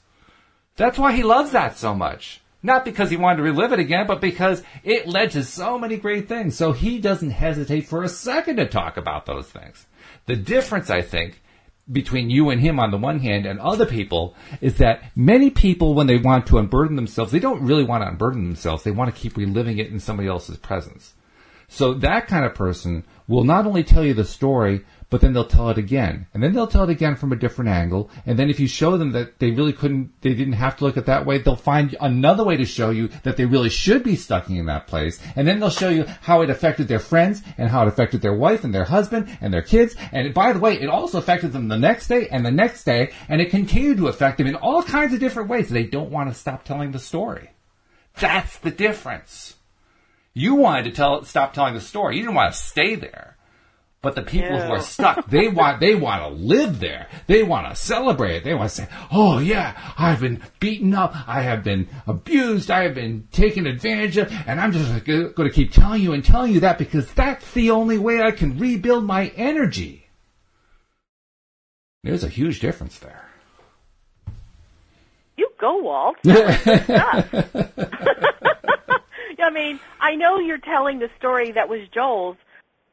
That's why he loves that so much. Not because he wanted to relive it again, but because it led to so many great things. So he doesn't hesitate for a second to talk about those things. The difference, I think, between you and him on the one hand and other people is that many people, when they want to unburden themselves, they don't really want to unburden themselves. They want to keep reliving it in somebody else's presence. So that kind of person will not only tell you the story, but then they'll tell it again. And then they'll tell it again from a different angle. And then if you show them that they really couldn't, they didn't have to look at that way, they'll find another way to show you that they really should be stuck in that place. And then they'll show you how it affected their friends and how it affected their wife and their husband and their kids. And by the way, it also affected them the next day and the next day. And it continued to affect them in all kinds of different ways. They don't want to stop telling the story. That's the difference. You wanted to tell, stop telling the story. You didn't want to stay there. But the people who are stuck, they want, they want to live there. They want to celebrate it. They want to say, oh yeah, I've been beaten up. I have been abused. I have been taken advantage of. And I'm just going to keep telling you and telling you that because that's the only way I can rebuild my energy. There's a huge difference there. You go, Walt. That was good stuff. I mean, I know you're telling the story that was Joel's,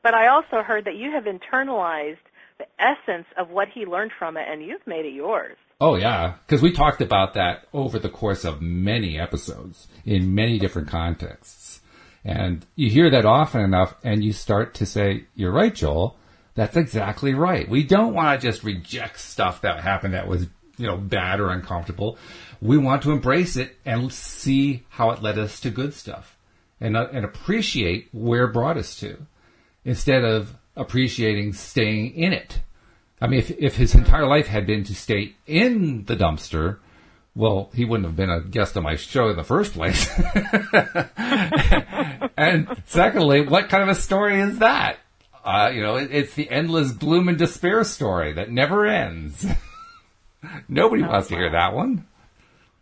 but I also heard that you have internalized the essence of what he learned from it, and you've made it yours. Oh yeah, because we talked about that over the course of many episodes in many different contexts, and you hear that often enough, and you start to say, "You're right, Joel. That's exactly right. We don't want to just reject stuff that happened that was you know bad or uncomfortable. We want to embrace it and see how it led us to good stuff, and uh, and appreciate where it brought us to, instead of appreciating staying in it." I mean, if, if his entire life had been to stay in the dumpster, well, he wouldn't have been a guest on my show in the first place. and secondly, what kind of a story is that? Uh, you know, it, it's the endless gloom and despair story that never ends. Nobody wants to hear that one.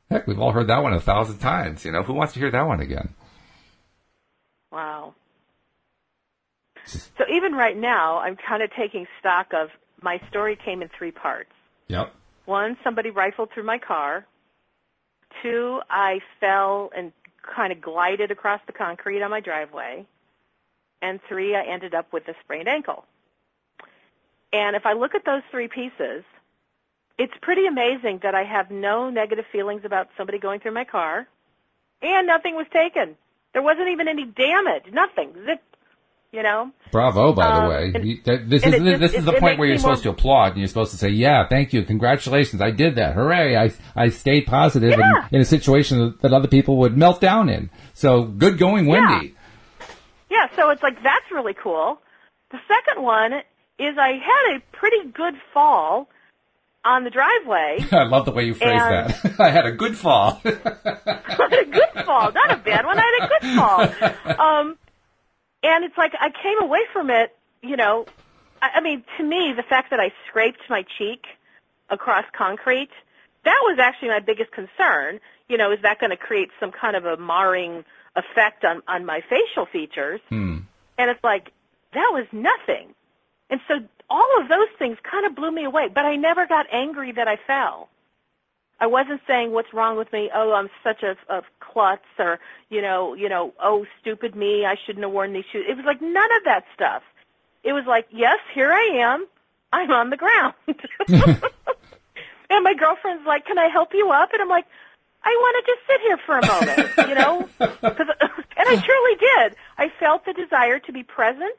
Heck, we've all heard that one a thousand times. You know, who wants to hear that one again? Wow. So even right now, I'm kind of taking stock of my story came in three parts. Yep. One, somebody rifled through my car. Two, I fell and kind of glided across the concrete on my driveway. And three, I ended up with a sprained ankle. And if I look at those three pieces, it's pretty amazing that I have no negative feelings about somebody going through my car, and nothing was taken. There wasn't even any damage. Nothing. Zip. You know. Bravo, by Um, the way. and- You- that- this is this just- is the it point where you're me more- supposed to applaud and you're supposed to say, "Yeah, thank you, congratulations, I did that, hooray! I I stayed positive Yeah. in, in a situation that other people would melt down in." So good going, Wendy. Yeah, so it's like that's really cool. The second one is I had a pretty good fall on the driveway. I love the way you phrase that. I had a good fall. I had a good fall, not a bad one. I had a good fall. Um, and it's like I came away from it, you know. I, I mean, to me, the fact that I scraped my cheek across concrete, that was actually my biggest concern. You know, is that going to create some kind of a marring effect on on my facial features? Hmm. And it's like that was nothing. And so all of those things kind of blew me away. But I never got angry that I fell. I wasn't saying what's wrong with me. Oh, I'm such a, a klutz, or you know, you know, oh, stupid me. I shouldn't have worn these shoes. It was like none of that stuff. It was like, yes, here I am. I'm on the ground. and my girlfriend's like, can I help you up? And I'm like, I want to just sit here for a moment, you know? 'Cause- and I truly did. I felt the desire to be present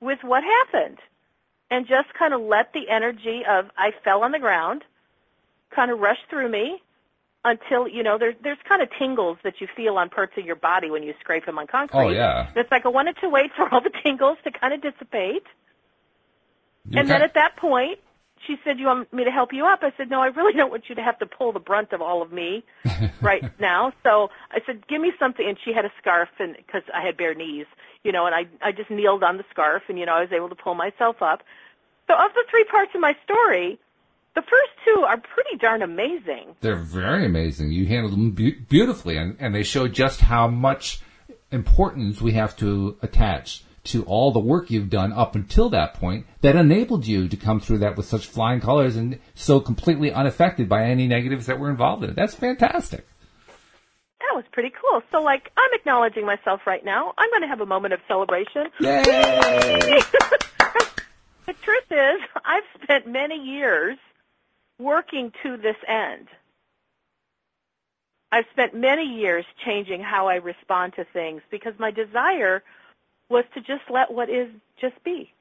with what happened and just kind of let the energy of I fell on the ground kind of rush through me until, you know, there's, there's kind of tingles that you feel on parts of your body when you scrape them on concrete. Oh, yeah. It's like I wanted to wait for all the tingles to kind of dissipate. You And then at that point, she said, "You want me to help you up?" I said, "No, I really don't want you to have to pull the brunt of all of me right now." So I said, "Give me something." And she had a scarf, and because I had bare knees, you know, and I I just kneeled on the scarf, and you know, I was able to pull myself up. So of the three parts of my story, the first two are pretty darn amazing. They're very amazing. You handled them be- beautifully, and, and they show just how much importance we have to attach to all the work you've done up until that point that enabled you to come through that with such flying colors and so completely unaffected by any negatives that were involved in it. That's fantastic. That was pretty cool. So like, I'm acknowledging myself right now. I'm going to have a moment of celebration. Yay! The truth is, I've spent many years working to this end. I've spent many years changing how I respond to things because my desire was to just let what is just be.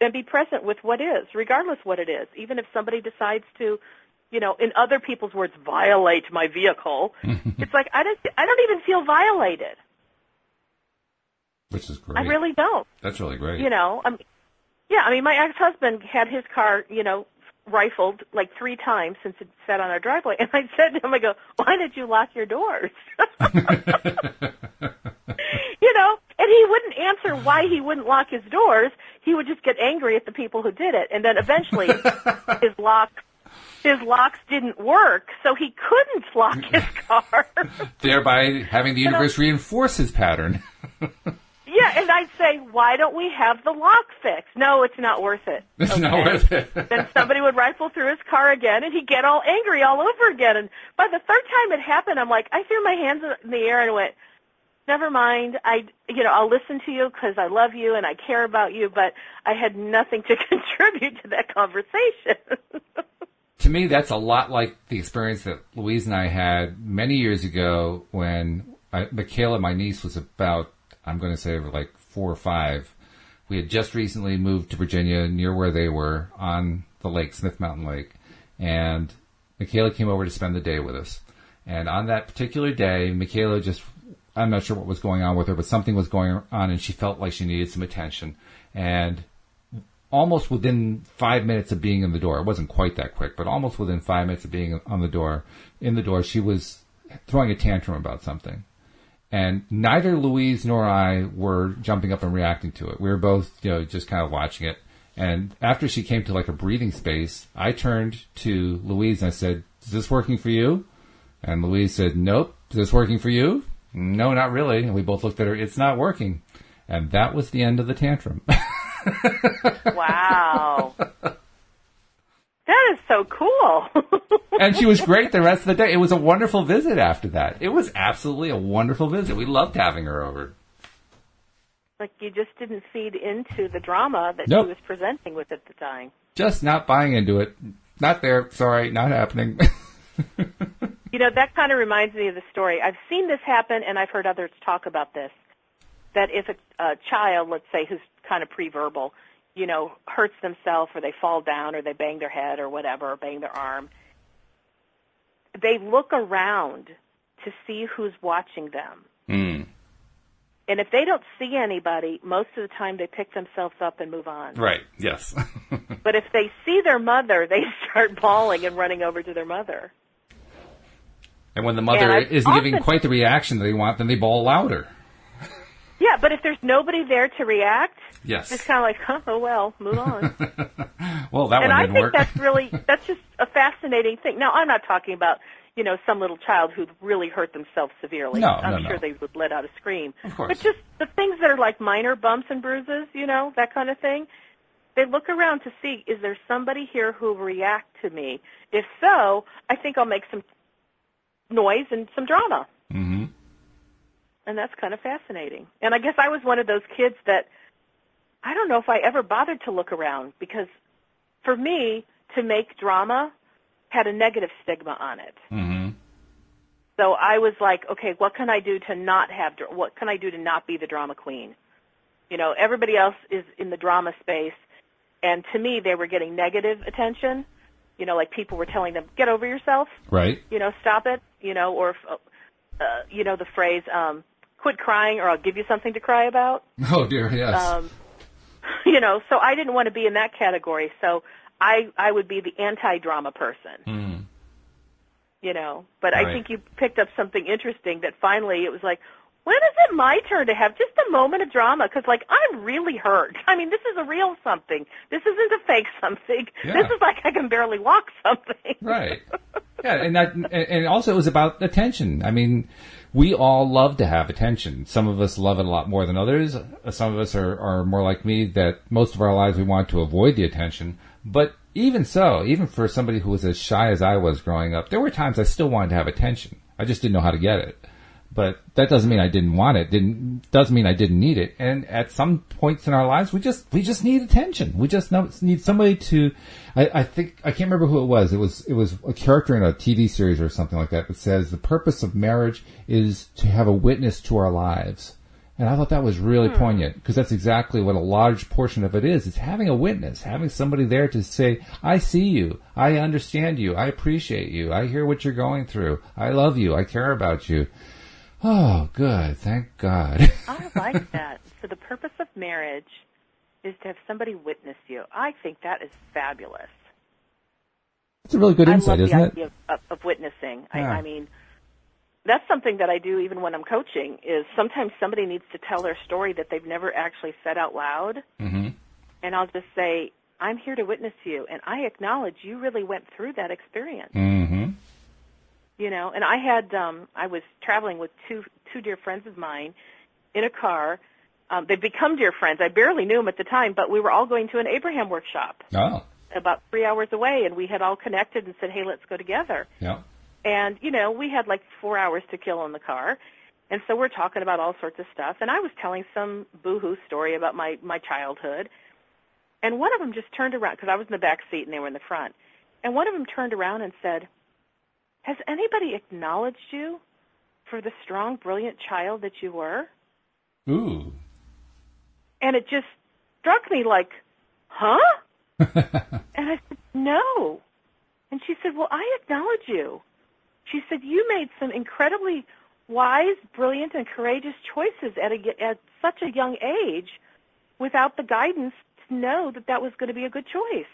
And be present with what is, regardless what it is. Even if somebody decides to, you know, in other people's words, violate my vehicle, it's like I don't I don't even feel violated. Which is great. I really don't. That's really great. You know, um, yeah, I mean, my ex-husband had his car, you know, rifled like three times since it sat on our driveway, and I said to him, I go, "Why did you lock your doors?" you know, and he wouldn't answer why he wouldn't lock his doors. He would just get angry at the people who did it, and then eventually his lock. His locks didn't work, so he couldn't lock his car. Thereby having the universe reinforce his pattern. Yeah, and I'd say, why don't we have the lock fixed? No, it's not worth it. It's not worth it. then somebody would rifle through his car again, and he'd get all angry all over again. And by the third time it happened, I'm like, I threw my hands in the air and went, "Never mind. I, you know, I'll listen to you because I love you and I care about you, but I had nothing to contribute to that conversation." to me, that's a lot like the experience that Louise and I had many years ago when I, Michaela, my niece, was about, I'm going to say like four or five. We had just recently moved to Virginia near where they were on the lake, Smith Mountain Lake. And Michaela came over to spend the day with us. And on that particular day, Michaela just, I'm not sure what was going on with her, but something was going on and she felt like she needed some attention. And almost within five minutes of being in the door, it wasn't quite that quick, but almost within five minutes of being on the door, in the door, she was throwing a tantrum about something. And neither Louise nor I were jumping up and reacting to it. We were both, you know, just kind of watching it. And after she came to like a breathing space, I turned to Louise and I said, is this working for you? And Louise said, nope. Is this working for you? No, not really. And we both looked at her. It's not working. And that was the end of the tantrum. wow, that is so cool. and she was great the rest of the day. It was a wonderful visit after that. It was absolutely a wonderful visit. We loved having her over. Like you just didn't feed into the drama that Nope. she was presenting with at the time. Just not buying into it. Not there. Sorry, not happening. You know, that kind of reminds me of the story. I've seen this happen, and I've heard others talk about this. That if a, a child, let's say, who's kind of pre-verbal, you know, hurts themselves, or they fall down, or they bang their head, or whatever, or bang their arm, they look around to see who's watching them. mm, And if they don't see anybody, most of the time they pick themselves up and move on. right. Yes. But if they see their mother, they start bawling and running over to their mother. and when the mother isn't giving quite the reaction they want, then they bawl louder. But if there's nobody there to react, Yes. it's kind of like, huh, oh well, move on. well, that and one I didn't think work. that's really that's just a fascinating thing. Now, I'm not talking about you know some little child who really hurt themselves severely. No, I'm no, sure no. they would let out a scream. Of course. But just the things that are like minor bumps and bruises, you know, that kind of thing. They look around to see is there somebody here who will react to me. If so, I think I'll make some noise and some drama. hmm And that's kind of fascinating. And I guess I was one of those kids that I don't know if I ever bothered to look around because for me to make drama had a negative stigma on it. hmm So I was like, okay, what can I do to not have what can I do to not be the drama queen? You know, everybody else is in the drama space and to me they were getting negative attention. You know, like people were telling them, "Get over yourself." Right. you know, stop it, you know, or, uh, you know, the phrase, um, quit crying or I'll give you something to cry about. Oh dear. Yes. Um, you know, so I didn't want to be in that category. So I, I would be the anti-drama person, mm. you know, but Right. I think you picked up something interesting that finally it was like, when is it my turn to have just a moment of drama? Because, like, I'm really hurt. I mean, this is a real something. This isn't a fake something. Yeah. This is like I can barely walk something. Right. Yeah, and that, and- also it was about attention. I mean, we all love to have attention. Some of us love it a lot more than others. Some of us are, are more like me that most of our lives we want to avoid the attention. But even so, even for somebody who was as shy as I was growing up, there were times I still wanted to have attention. I just didn't know how to get it. But that doesn't mean I didn't want it. Didn't doesn't mean I didn't need it. And at some points in our lives, we just we just need attention. We just need somebody to. I, I think I can't remember who it was. It was it was a character in a TV series or something like that that says the purpose of marriage is to have a witness to our lives. And I thought that was really hmm. poignant because that's exactly what a large portion of it is. It's having a witness, having somebody there to say, I see you. I understand you. I appreciate you. I hear what you're going through. I love you. I care about you. Oh, good. Thank God. I like that. So the purpose of marriage is to have somebody witness you. I think that is fabulous. That's a really good I insight, isn't it? of, of, witnessing. I, Yeah. I mean, that's something that I do even when I'm coaching. Is sometimes somebody needs to tell their story that they've never actually said out loud, hmm and I'll just say, "I'm here to witness you," and I acknowledge you really went through that experience. hmm you know and i had um i was traveling with two two dear friends of mine in a car. Um they've become dear friends. I barely knew them at the time but we were all going to an abraham workshop Oh, about three hours away and we had all connected and said hey let's go together. Yeah. and you know we had like four hours to kill in the car. And so we're talking about all sorts of stuff and i was telling some boohoo story about my my childhood. And one of them just turned around because i was in the back seat and they were in the front. And one of them turned around and said has anybody acknowledged you for the strong brilliant child that you were? Ooh. and it just struck me like huh? And i said no. And she said well i acknowledge you. She said you made some incredibly wise brilliant and courageous choices at a at such a young age without the guidance to know that that was going to be a good choice.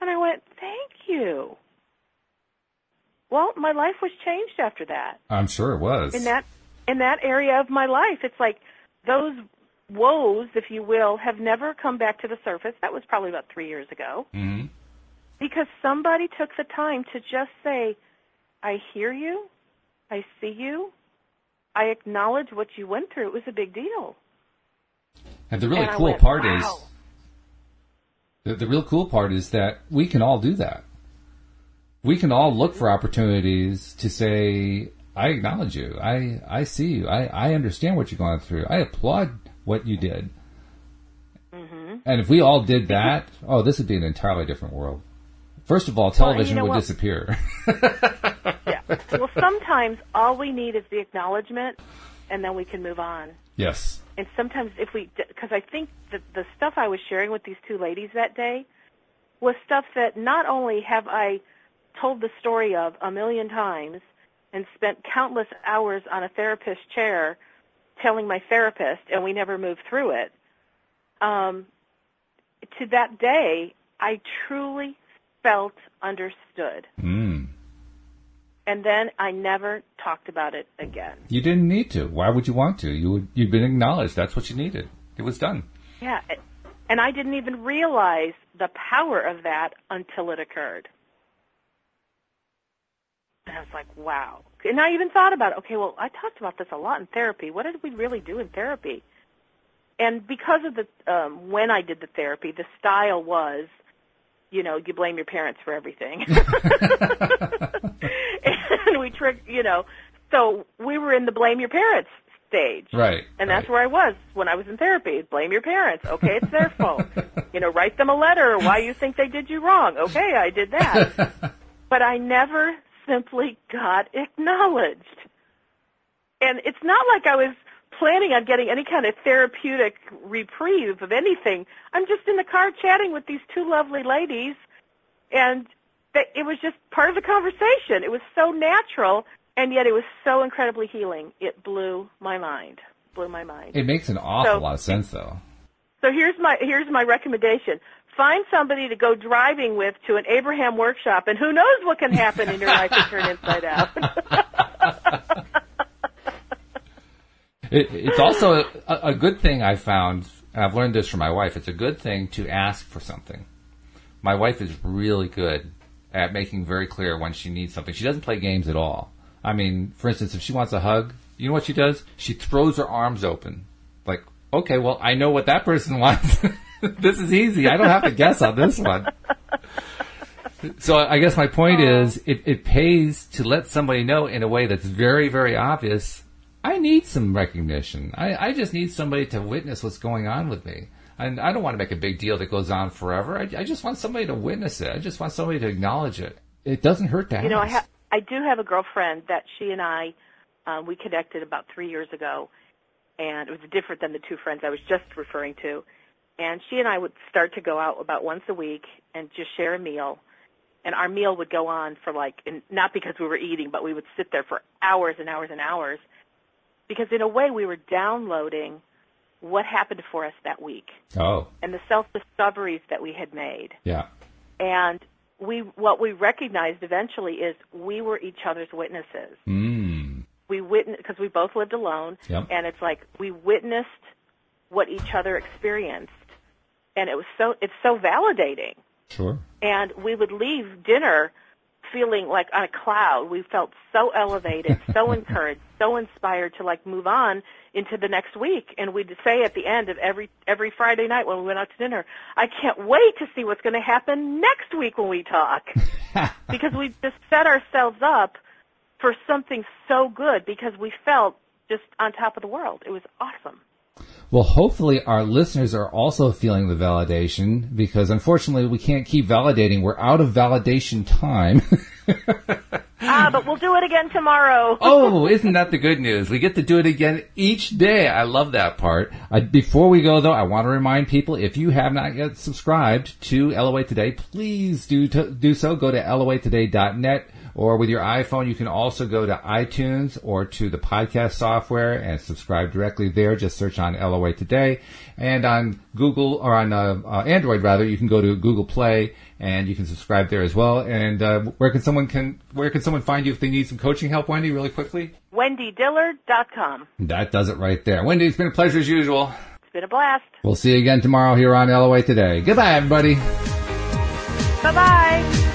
And i went thank you well my life was changed after that I'm sure it was. in that in that area of my life. It's like those woes, if you will, have never come back to the surface. That was probably about three years ago. hmm Because somebody took the time to just say, I hear you, I see you, I acknowledge what you went through. It was a big deal. And the really And cool went, part wow. is the, the real cool part is that we can all do that. We can all look for opportunities to say, I acknowledge you. I, I see you. I, I understand what you're going through. I applaud what you did. Mm-hmm. And if we all did that, oh, this would be an entirely different world. First of all, television know would what? disappear. Yeah. Well, sometimes all we need is the acknowledgement, and then we can move on. yes. And sometimes if we, because I think that the stuff I was sharing with these two ladies that day was stuff that not only have I told the story of a million times and spent countless hours on a therapist chair telling my therapist, and we never moved through it. Um, to that day, I truly felt understood. Mm. And then I never talked about it again. You didn't need to. Why would you want to? You would, you'd been acknowledged. That's what you needed. It was done. Yeah, and I didn't even realize the power of that until it occurred. And I was like, wow. And I even thought about, it. okay, well, I talked about this a lot in therapy. What did we really do in therapy? And because of the um, when I did the therapy, the style was, you know, you blame your parents for everything. and we trick, you know, so we were in the blame your parents stage. Right. And that's right. where I was when I was in therapy. Blame your parents. Okay, it's their fault. You know, write them a letter why you think they did you wrong. Okay, I did that. but I never simply got acknowledged. And it's not like I was planning on getting any kind of therapeutic reprieve of anything. I'm just in the car chatting with these two lovely ladies and that it was just part of the conversation. It was so natural and yet it was so incredibly healing. It blew my mind. Blew my mind. It makes an awful So- lot of sense, though. So here's my here's my recommendation. Find somebody to go driving with to an Abraham workshop, and who knows what can happen in your life to turn inside out. It, it's also a, a good thing I found, and I've learned this from my wife. It's a good thing to ask for something. My wife is really good at making very clear when she needs something. She doesn't play games at all. I mean, for instance, if she wants a hug, you know what she does? She throws her arms open. Like, okay, well, I know what that person wants. this is easy. I don't have to guess on this one. So I guess my point is, it, it pays to let somebody know in a way that's very, very obvious. I need some recognition. I, I just need somebody to witness what's going on with me. And I don't want to make a big deal that goes on forever. I, I just want somebody to witness it. I just want somebody to acknowledge it. It doesn't hurt to ask. You know, I ha- I do have a girlfriend that she and I um, we connected about three years ago, and it was different than the two friends I was just referring to. And she and I would start to go out about once a week and just share a meal. And our meal would go on for like, and not because we were eating, but we would sit there for hours and hours and hours. Because in a way, we were downloading what happened for us that week oh, and the self discoveries that we had made yeah. and we what we recognized eventually is we were each other's witnesses. Mm. We witnessed because we both lived alone, Yep. and it's like we witnessed what each other experienced, and it was so it's so validating. Sure. And we would leave dinner feeling like on a cloud. We felt so elevated, so encouraged, so inspired to like move on into the next week. And we'd say at the end of every every Friday night when we went out to dinner, I can't wait to see what's going to happen next week when we talk. because we just set ourselves up for something so good because we felt just on top of the world. It was awesome. Well, hopefully our listeners are also feeling the validation because unfortunately we can't keep validating. We're out of validation time. ah, but we'll do it again tomorrow. oh, isn't that the good news? We get to do it again each day. I love that part. Uh, before we go though, I want to remind people if you have not yet subscribed to LOA Today, please do to, do so. Go to loatoday.net or with your iPhone, you can also go to iTunes or to the podcast software and subscribe directly there. Just search on LOA Today. And on Google or on uh, uh, Android rather, you can go to Google Play and you can subscribe there as well. And uh, where can someone can where can someone find you if they need some coaching help, Wendy? Really quickly. WendyDillard.com. That does it right there. Wendy, it's been a pleasure as usual. It's been a blast. We'll see you again tomorrow here on LOA Today. Goodbye, everybody. Bye bye.